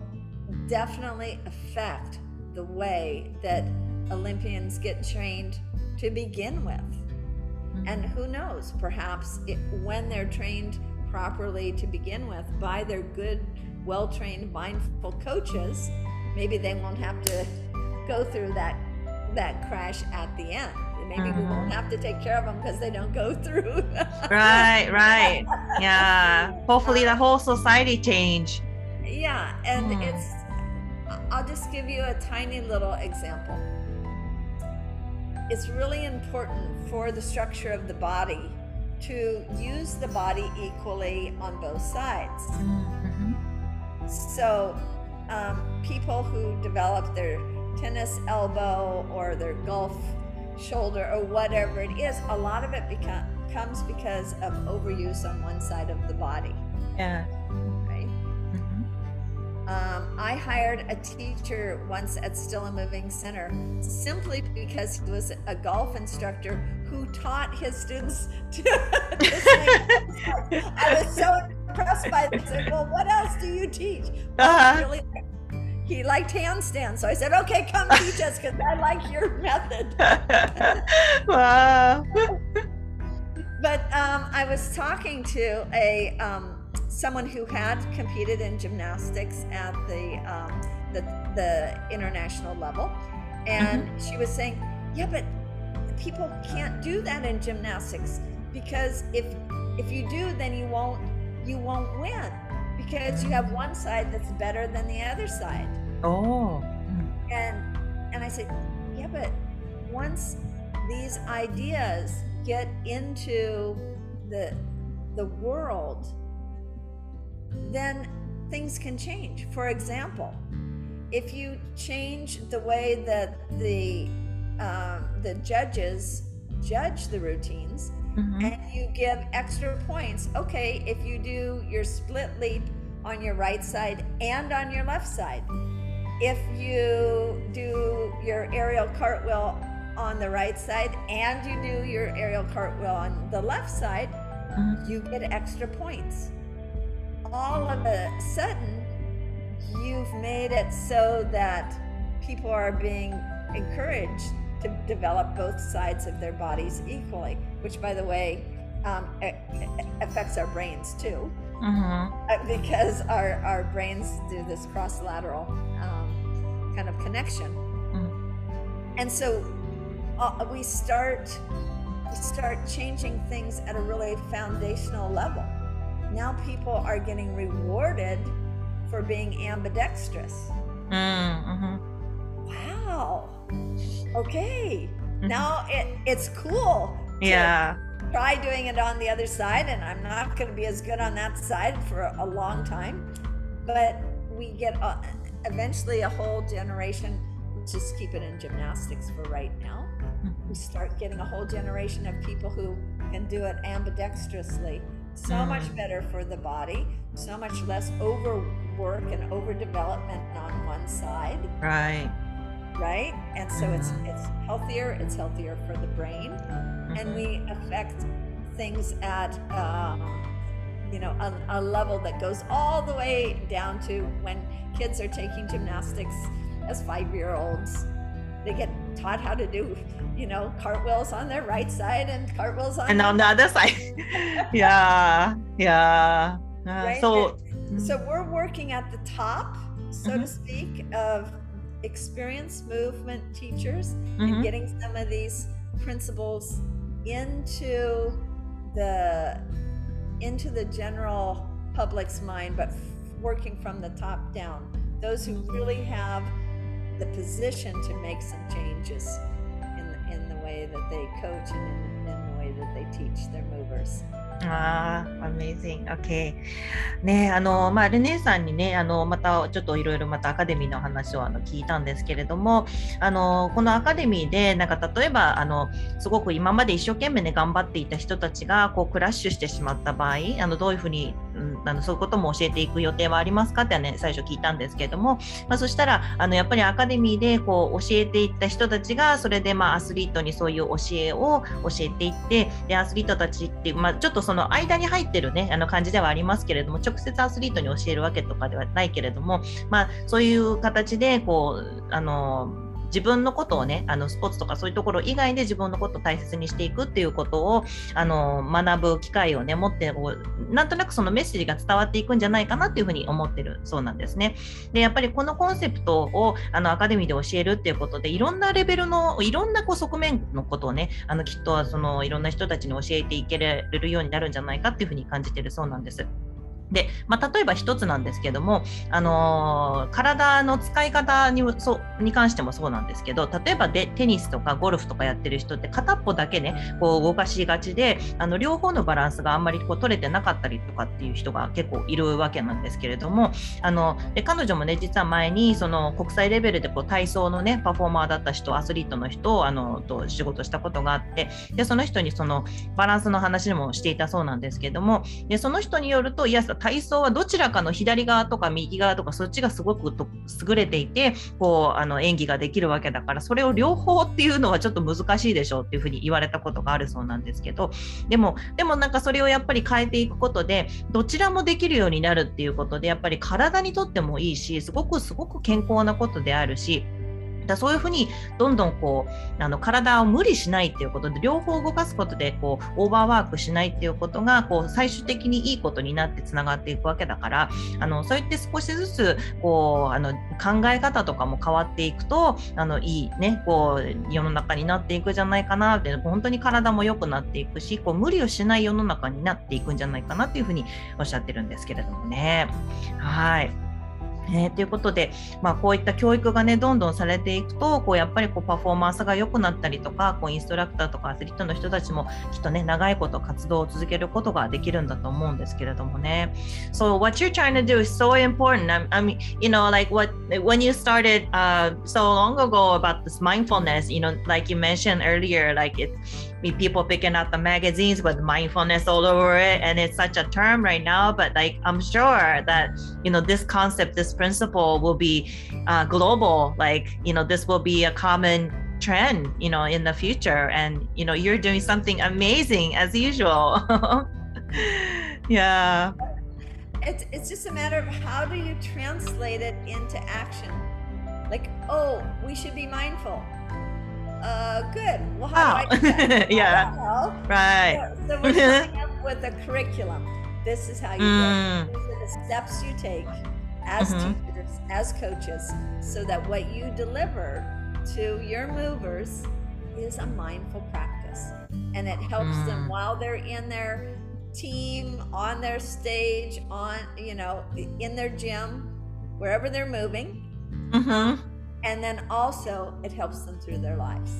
[SPEAKER 2] definitely affect the way that Olympians get trained to begin with. Mm-hmm. And who knows, perhaps it, when they're trained properly to begin with by their good, well trained, mindful coaches, maybe they won't have to go through that that crash at the end. Maybe mm-hmm. we won't have to take care of them because they don't go through.
[SPEAKER 1] right, right. Yeah. Hopefully the whole society change.
[SPEAKER 2] Yeah, and mm. it's I'll just give you a tiny little example. It's really important for the structure of the body to use the body equally on both sides. Mm-hmm. So, um, people who develop their tennis elbow or their golf shoulder or whatever it is, a lot of it become, comes because of overuse on one side of the body.
[SPEAKER 1] Yeah.
[SPEAKER 2] Um, I hired a teacher once at Still & Moving Center simply because he was a golf instructor who taught his students to. I was so impressed by this. Well, what else do you teach? Uh-huh. Really he liked handstands. So I said, okay, come teach us because I like your method. wow. but um, I was talking to a um, someone who had competed in gymnastics at the um, the, the, international level, and mm-hmm. she was saying, yeah, but people can't do that in gymnastics because if if you do, then you won't you won't win because you have one side that's better than the other side.
[SPEAKER 1] Oh.
[SPEAKER 2] And and I said, yeah, but once these ideas get into the the world, then things can change. For example, if you change the way that the um, the judges judge the routines, mm-hmm. and you give extra points. Okay, if you do your split leap on your right side and on your left side, if you do your aerial cartwheel on the right side and you do your aerial cartwheel on the left side, mm-hmm. you get extra points. All of a sudden, you've made it so that people are being encouraged to develop both sides of their bodies equally, which, by the way, um, affects our brains too. Mm-hmm. because our, our brains do this cross lateral um, kind of connection. Mm-hmm. And so uh, we start we start changing things at a really foundational level. Now people are getting rewarded for being ambidextrous. Mm-hmm. Wow. Okay. Mm-hmm. Now it, it's cool.
[SPEAKER 1] Yeah.
[SPEAKER 2] Try doing it on the other side, and I'm not going to be as good on that side for a long time. But we get a, eventually a whole generation. Just keep it in gymnastics for right now. We start getting a whole generation of people who can do it ambidextrously. So mm. much better for the body, so much less overwork and overdevelopment on one side.
[SPEAKER 1] Right
[SPEAKER 2] right? And so it's mm-hmm. it's healthier. It's healthier for the brain, and we mm-hmm. affect things at um, you know a, a, level that goes all the way down to when kids are taking gymnastics as five year olds. They get taught how to do you know cartwheels on their right side and cartwheels on
[SPEAKER 1] and on the other side. yeah, yeah. Uh, right? So.
[SPEAKER 2] so we're working at the top, so mm-hmm. to speak, of experienced movement teachers mm-hmm. and getting some of these principles into the into the general public's mind but working from the top down those who really have the position to make some changes in the, in the way that they coach and in, in the way that they teach their movers.
[SPEAKER 1] ああ、amazing. OK。ねあの、まあ、ルネさんにね、あの、またちょっといろいろまたアカデミーの話をあの聞いたんですけれども、あの、このアカデミーで、なんか例えば、あの、すごく今まで一生懸命ね、頑張っていた人たちが、こう、クラッシュしてしまった場合、あの、どういうふうに、うん、あのそういうことも教えていく予定はありますかってね、最初聞いたんですけれども、まあ、そしたら、あの、やっぱりアカデミーで、こう、教えていった人たちが、それで、まあ、アスリートにそういう教えを教えていって、で、アスリートたちっていう、まあ、ちょっとその間に入ってるねあの感じではありますけれども直接アスリートに教えるわけとかではないけれども、まあ、そういう形でこうあの自分のことをねあのスポーツとかそういうところ以外で自分のことを大切にしていくっていうことをあの学ぶ機会をね持ってこうなんとなくそのメッセージが伝わっていくんじゃないかなっていうふうに思ってるそうなんですね。でやっぱりこのコンセプトをあのアカデミーで教えるっていうことでいろんなレベルのいろんなこう側面のことをねあのきっとそのいろんな人たちに教えていけるようになるんじゃないかっていうふうに感じてるそうなんです。で、まあ、例えば一つなんですけども、あのー、体の使い方にそに関してもそうなんですけど例えばでテニスとかゴルフとかやってる人って片っぽだけねこう動かしがちであの両方のバランスがあんまりこう取れてなかったりとかっていう人が結構いるわけなんですけれどもあので彼女もね実は前にその国際レベルでこう体操のねパフォーマーだった人アスリートの人をあのと仕事したことがあってでその人にそのバランスの話もしていたそうなんですけどもでその人によるといや体操はどちらかの左側とか右側とかそっちがすごく優れていてこうあの演技ができるわけだからそれを両方っていうのはちょっと難しいでしょうっていうふうに言われたことがあるそうなんですけどでもでもなんかそれをやっぱり変えていくことでどちらもできるようになるっていうことでやっぱり体にとってもいいしすごくすごく健康なことであるしだそういうふうにどんどんこうあの体を無理しないっていうことで両方動かすことでこうオーバーワークしないっていうことがこう最終的にいいことになってつながっていくわけだからあのそうやって少しずつこうあの考え方とかも変わっていくとあのいいねこう世の中になっていくじゃないかなって本当に体も良くなっていくしこう無理をしない世の中になっていくんじゃないかなっていうふうにおっしゃってるんですけれどもね。はいえー、ということで、まあ、こういった教育がねどんどんされていくとこうやっぱりこうパフォーマンスが良くなったりとかこうインストラクターとかアスリートの人たちもきっとね長いこと活動を続けることができるんだと思うんですけれどもね。So what you're trying to do is so important. I, I mean, you know, like what when you started uh, so long ago about this mindfulness, you know, like you mentioned earlier, like it's people picking out the magazines with mindfulness all over it and it's such a term right now but like i'm sure that you know this concept this principle will be uh, global like you know this will be a common trend you know in the future. And you know you're doing something amazing as usual. Yeah.
[SPEAKER 2] It's, it's just a matter of how do you translate it into action? Like oh we should be mindful uh, good. Well, how oh. do I do that?
[SPEAKER 1] yeah. Right.
[SPEAKER 2] So, so, we're coming up with a curriculum. This is how you mm. do it. These are the steps you take as mm-hmm. teachers, as coaches, so that what you deliver to your movers is a mindful practice. And it helps mm. them while they're in their team, on their stage, on, you know, in their gym, wherever they're moving.
[SPEAKER 1] Mm-hmm
[SPEAKER 2] and then also it helps them through their lives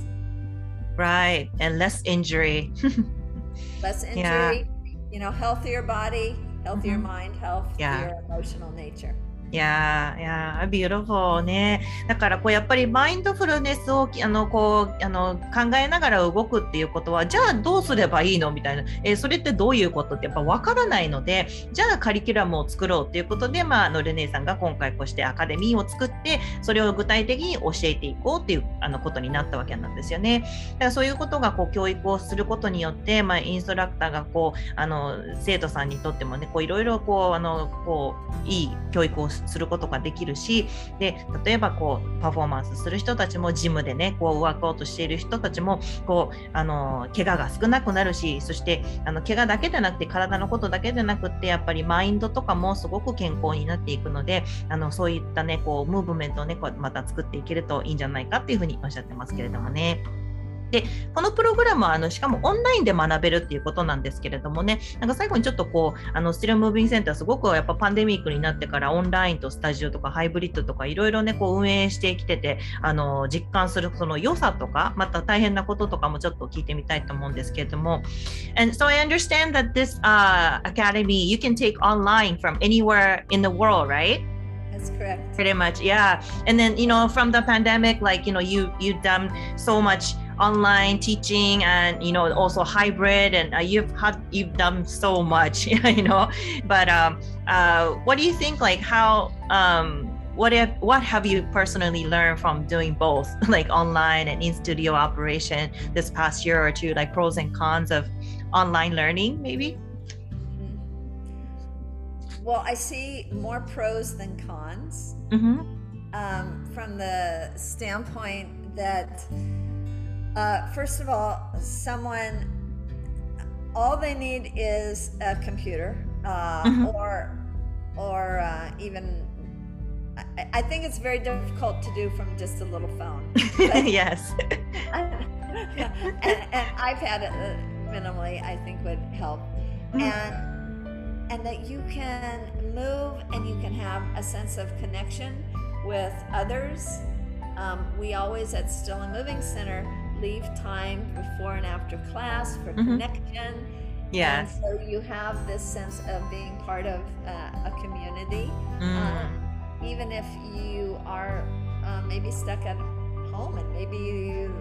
[SPEAKER 1] right and less injury
[SPEAKER 2] less injury yeah. you know healthier body healthier mm-hmm. mind healthier yeah. emotional nature
[SPEAKER 1] いやいや、ビューロフォーね。だからこうやっぱりマインドフルネスをあのこうあの考えながら動くっていうことは、じゃあどうすればいいの？みたいな、えー、それってどういうことってやっぱ分からないので、じゃあカリキュラムを作ろうっていうことで、まあ、あのルネーさんが今回こうしてアカデミーを作って、それを具体的に教えていこうっていうあのことになったわけなんですよね。だからそういうことがこう教育をすることによって、まあ、インストラクターがこうあの生徒さんにとってもね、こういろいろこうあのこういい教育をすることができるしで例えばこうパフォーマンスする人たちもジムでねこうワークアウトしている人たちもこうあの怪我が少なくなるしそしてあの怪我だけでなくて体のことだけでなくってやっぱりマインドとかもすごく健康になっていくのであのそういったねこうムーブメントをねこうまた作っていけるといいんじゃないかっていうふうにおっしゃってますけれどもね。でこのプログラムはあのしかもオンラインで学べるっていうことなんですけれどもねなんか最後にちょっとこうあのスティルムービングセンターすごくやっぱパンデミックになってからオンラインとスタジオとかハイブリッドとかいろいろねこう運営してきててあの実感するその良さとかまた大変なこととかもちょっと聞いてみたいと思うんですけれども And so I understand that this、uh, academy you can take online from anywhere in the world right?
[SPEAKER 2] That's correct.
[SPEAKER 1] Pretty much, yeah. And then you know, from the pandemic, like you know, you you done so much online teaching and you know also hybrid and uh, you've had you've done so much you know. But um uh what do you think like how um what have what have you personally learned from doing both like online and in studio operation this past year or two? Like pros and cons of online learning maybe?
[SPEAKER 2] Well i see more pros than cons.
[SPEAKER 1] Mm-hmm.
[SPEAKER 2] um, from the standpoint that uh, first of all, someone, all they need is a computer uh, mm-hmm. or, or uh, even, I, I, think it's very difficult to do from just a little phone.
[SPEAKER 1] yes.
[SPEAKER 2] and, and iPad uh, minimally, I think would help. Mm-hmm. And, and that you can move and you can have a sense of connection with others. Um, we always at Still & Moving Center leave time before and after class for mm-hmm. connection.
[SPEAKER 1] Yeah.
[SPEAKER 2] And so you have this sense of being part of uh, a community. Mm. Um, even if you are uh, maybe stuck at home and maybe you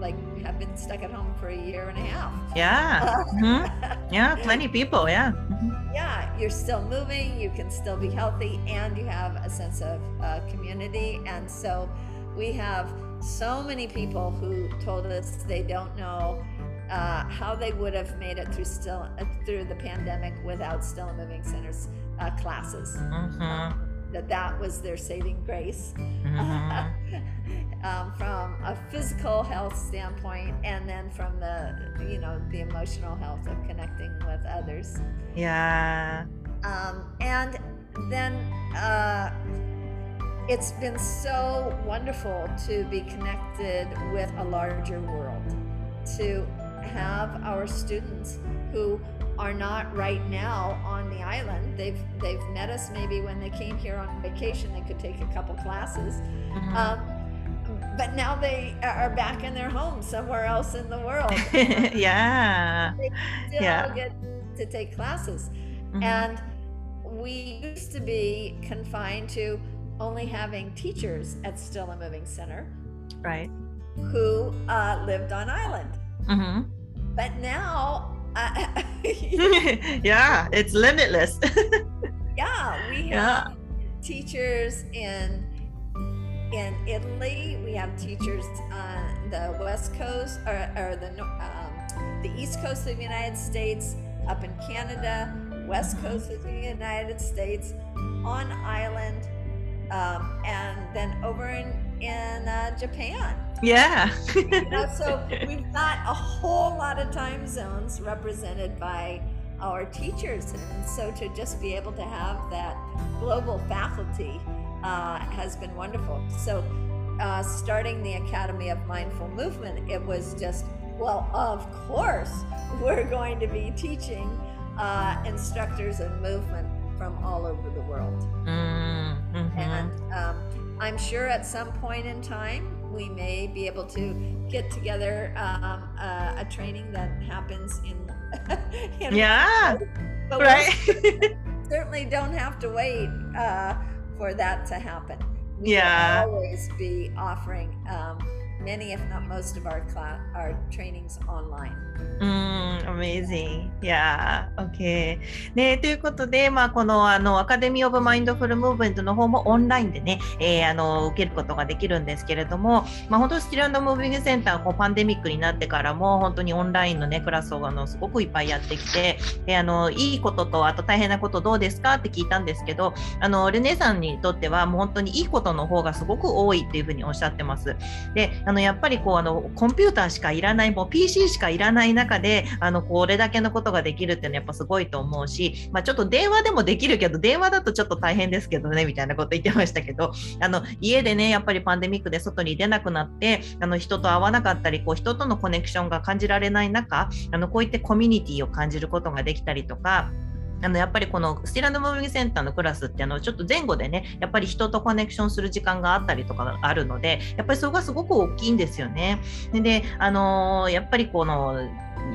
[SPEAKER 2] like have been stuck at home for a year and a half.
[SPEAKER 1] Yeah. mm-hmm. Yeah, plenty of people. Yeah. Mm-hmm.
[SPEAKER 2] Yeah, you're still moving, you can still be healthy, and you have a sense of uh, community. And so we have so many people who told us they don't know uh, how they would have made it through still uh, through the pandemic without Still Moving Centers uh, classes. Mm-hmm. Um, that that was their saving grace mm-hmm. um, from a physical health standpoint, and then from the you know the emotional health of connecting with others.
[SPEAKER 1] Yeah.
[SPEAKER 2] Um, and then uh, it's been so wonderful to be connected with a larger world, to have our students who are not right now on the island. They've they've met us maybe when they came here on vacation. They could take a couple classes, mm-hmm. um, but now they are back in their home somewhere else in the world.
[SPEAKER 1] yeah,
[SPEAKER 2] they still yeah. get to take classes, mm-hmm. and we used to be confined to only having teachers at Still & Moving Center.
[SPEAKER 1] Right.
[SPEAKER 2] Who uh, lived on island.
[SPEAKER 1] Mm-hmm.
[SPEAKER 2] But now, uh,
[SPEAKER 1] yeah, it's limitless.
[SPEAKER 2] yeah, we have yeah. teachers in in Italy. We have teachers on the west coast or, or the um, the east coast of the United States, up in Canada, west mm-hmm. coast of the United States, on island um, and then over in in uh, Japan.
[SPEAKER 1] Yeah.
[SPEAKER 2] you know, so we've got a whole lot of time zones represented by our teachers, and so to just be able to have that global faculty uh, has been wonderful. So, uh, starting the Academy of Mindful Movement, it was just well, of course, we're going to be teaching uh, instructors of movement from all over the world.
[SPEAKER 1] Mm-hmm.
[SPEAKER 2] And um, I'm sure at some point in time, we may be able to get together um, uh, a training that happens in.
[SPEAKER 1] in yeah. But right.
[SPEAKER 2] certainly don't have to wait uh, for that to happen. We
[SPEAKER 1] yeah.
[SPEAKER 2] always be offering um, many, if not most, of our class, our trainings online.
[SPEAKER 1] Mm, amazing. Yeah. Okay. ね、ということで、まあ、このあのアカデミー・オブ・マインドフル・ムーブメントの方もオンラインでね、えー、あの受けることができるんですけれども、まあ、本当スキルムービングセンターこうパンデミックになってからも本当にオンラインの、ね、クラスをあのすごくいっぱいやってきて、えー、あのいいこととあと大変なことどうですかって聞いたんですけどあのルネさんにとってはもう本当にいいことの方がすごく多いっていうふうにおっしゃってます。であののやっぱりこうあのコンピューターしかいらないもう PC しかいらない中であのこれだけのことができるっていうのはやっぱすごいと思うし、まあ、ちょっと電話でもできるけど電話だとちょっと大変ですけどねみたいなこと言ってましたけどあの家でねやっぱりパンデミックで外に出なくなってあの人と会わなかったりこう人とのコネクションが感じられない中あのこういってコミュニティを感じることができたりとかあのやっぱりこのスティランドムービングセンターのクラスってあのちょっと前後でねやっぱり人とコネクションする時間があったりとかあるのでやっぱりそこがすごく大きいんですよね。であの、やっぱりこの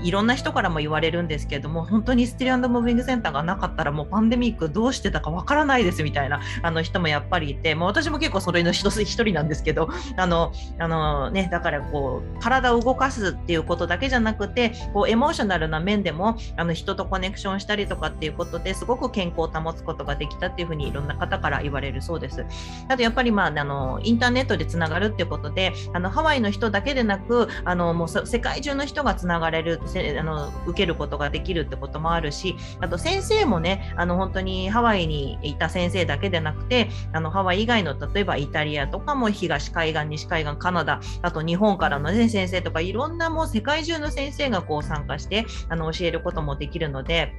[SPEAKER 1] いろんな人からも言われるんですけれども本当にスティルムービングセンターがなかったらもうパンデミックどうしてたかわからないですみたいなあの人もやっぱりいて、もう私も結構それの一人なんですけどあのあの、ね、だからこう体を動かすっていうことだけじゃなくてこうエモーショナルな面でもあの人とコネクションしたりとかっていうことですごく健康を保つことができたっていうふうにいろんな方から言われるそうです。あとやっぱり、まあ、あのインターネットでつながるっていうことであのハワイの人だけでなくあのもう世界中の人がつながれるあの受けることができるってこともあるしあと先生もねあの本当にハワイにいた先生だけでなくてあのハワイ以外の例えばイタリアとかも東海岸西海岸カナダあと日本からの、ね、先生とかいろんなもう世界中の先生がこう参加してあの教えることもできるので。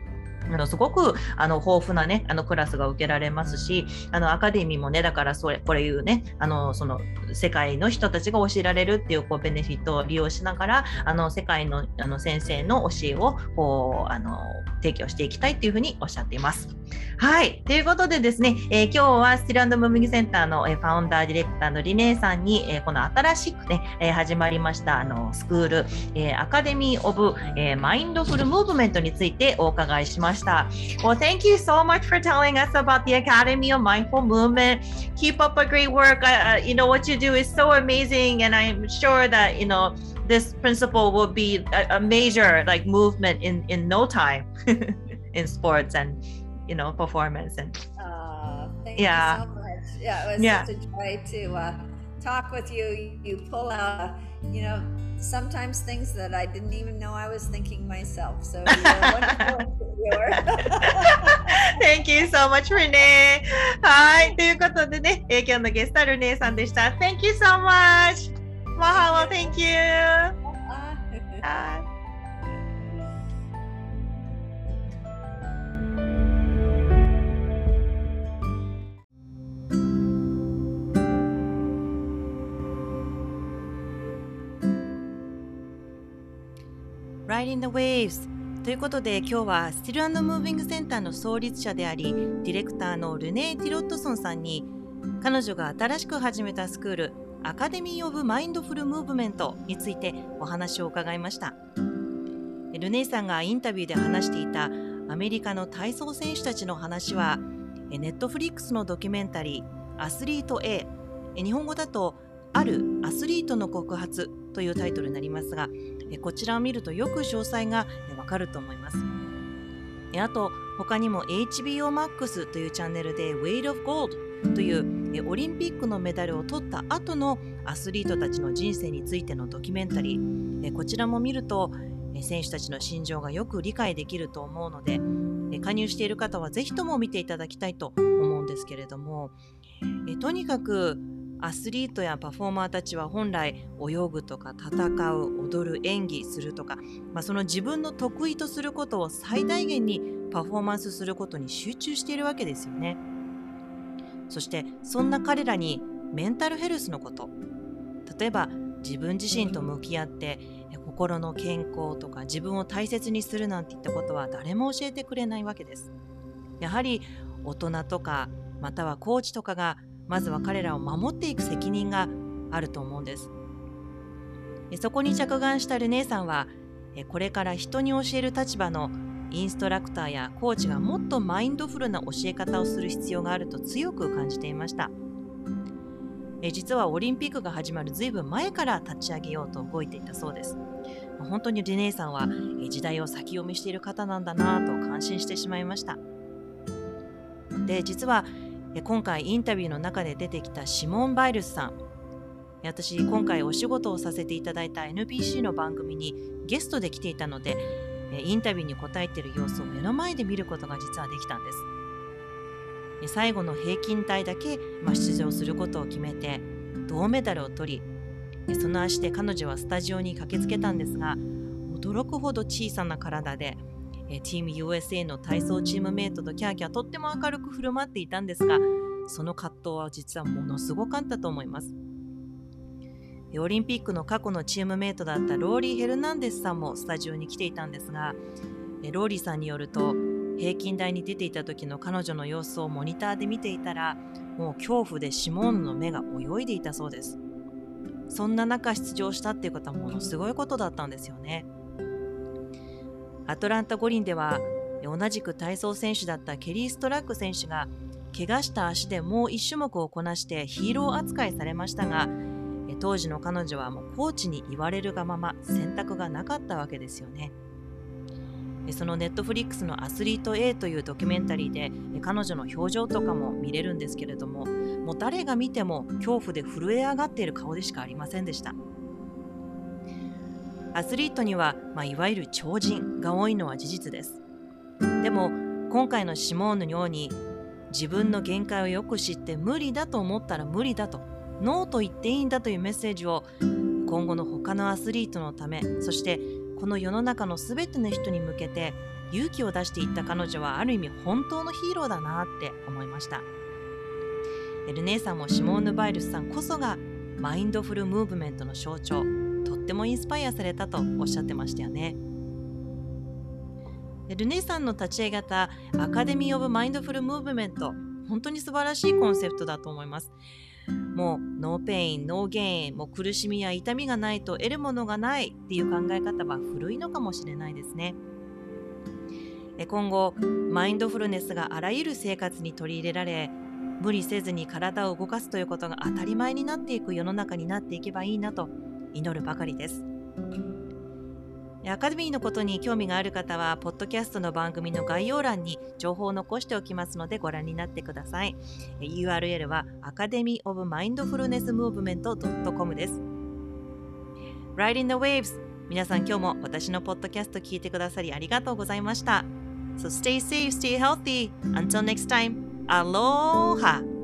[SPEAKER 1] あのすごくあの豊富な、ね、あのクラスが受けられますしあのアカデミーもねだからそれこれいうねあのその世界の人たちが教えられるっていうこうベネフィットを利用しながらあの世界のあの先生の教えをこうあの提供していきたいっていうふうにおっしゃっています。はい。ということでですね、えー、今日はスティルムーミングセンターの、えー、ファウンダーディレクターのリネーさんに、えー、この新しくね、えー、始まりましたあのスクール、えー、アカデミー・オブ、えー、マインドフル・ムーブメントについてお伺いしました。Well, thank you so much for telling us about the Academy of Mindful Movement. Keep up a great work.You know, what you do is so amazing, and I'm sure that, you know, this principle will be a, a major like movement in in no time in sports and you know performance and
[SPEAKER 2] uh, yeah so yeah it was yeah. such a joy to uh, talk with you you pull out you know sometimes things that I didn't even know I was thinking myself. So
[SPEAKER 1] Thank you so much, Renee. はい。ということでね、えー、今日のゲストはルネーさんでした。Thank you so much. Mahalo, thank you. Riding the Waves ということで今日はスティルムービングセンターの創立者でありディレクターのルネー・ティロットソンさんに彼女が新しく始めたスクールアカデミー・オブ・マインドフル・ムーブメントについてお話を伺いました。ルネーさんがインタビューで話していたアメリカの体操選手たちの話はネットフリックスのドキュメンタリー「アスリート A」日本語だと「あるアスリートの告発」というタイトルになりますがこちらを見るとよく詳細がわかると思います。あと他にも HBO Max というチャンネルで Weight of Gold というオリンピックのメダルを取った後のアスリートたちの人生についてのドキュメンタリー。こちらも見ると選手たちの心情がよく理解できると思うので加入している方はぜひとも見ていただきたいと思うんですけれどもとにかくアスリートやパフォーマーたちは本来泳ぐとか戦う踊る演技するとか、まあ、その自分の得意とすることを最大限にパフォーマンスすることに集中しているわけですよね。そしてそんな彼らにメンタルヘルスのこと。例えば自分自身と向き合って心の健康とか自分を大切にするなんていったことは誰も教えてくれないわけです。やはり大人とかまたはコーチとかがまずは彼らを守っていく責任があると思うんです。そこに着眼したルネーさんはこれから人に教える立場のインストラクターやコーチがもっとマインドフルな教え方をする必要があると強く感じていました。実はオリンピックが始まるずいぶん前から立ち上げようと動いていたそうです。本当にルネーさんは時代を先読みしている方なんだなと感心してしまいました。で実は今回インタビューの中で出てきたシモン・バイルスさん。私今回お仕事をさせていただいた NBC の番組にゲストで来ていたのでインタビューに答えている様子を目の前で見ることが実はできたんです。最後の平均体だけ、ま出場することを決めて銅メダルを取りその足で彼女はスタジオに駆けつけたんですが驚くほど小さな体でチーム USA の体操チームメイトとキャーキャーとっても明るく振る舞っていたんですがその葛藤は実はものすごかったと思います。オリンピックの過去のチームメイトだったローリー・ヘルナンデスさんもスタジオに来ていたんですがローリーさんによると平均台に出ていた時の彼女の様子をモニターで見ていたらもう恐怖でシモーンの目が泳いでいたそうです。そんな中出場したっていうことはものすごいことだったんですよね。アトランタ五輪では同じく体操選手だったケリー・ストラック選手が怪我した足でもう1種目をこなしてヒーロー扱いされましたが当時の彼女はもうコーチに言われるがまま選択がなかったわけですよね。そのネットフリックスのアスリート A というドキュメンタリーで彼女の表情とかも見れるんですけれどももう誰が見ても恐怖で震え上がっている顔でしかありませんでしたアスリートには、まあ、いわゆる超人が多いのは事実です。でも今回のシモーヌのように自分の限界をよく知って無理だと思ったら無理だとノーと言っていいんだというメッセージを今後の他のアスリートのためそしてこの世の中の全ての人に向けて勇気を出していった彼女はある意味本当のヒーローだなって思いました。ルネーさんもシモーヌ・バイルスさんこそがマインドフルムーブメントの象徴。ってもインスパイアされたとおっしゃってましたよねルネさんの立ち上げたアカデミー・オブ・マインドフル・ムーブメント本当に素晴らしいコンセプトだと思いますもうノーペイン、ノーゲイン、もう苦しみや痛みがないと得るものがないっていう考え方は古いのかもしれないですね。今後、マインドフルネスがあらゆる生活に取り入れられ、無理せずに体を動かすということが当たり前になっていく世の中になっていけばいいなと祈るばかりです。アカデミーのことに興味がある方は、ポッドキャストの番組の概要欄に情報を残しておきますのでご覧になってください。URL はアカデミー・オブ・マインドフルネス・ムーブメント .com です。Riding the Waves 皆さん今日も私のポッドキャスト聞いてくださりありがとうございました。So stay safe, stay healthy. Until next time, aloha!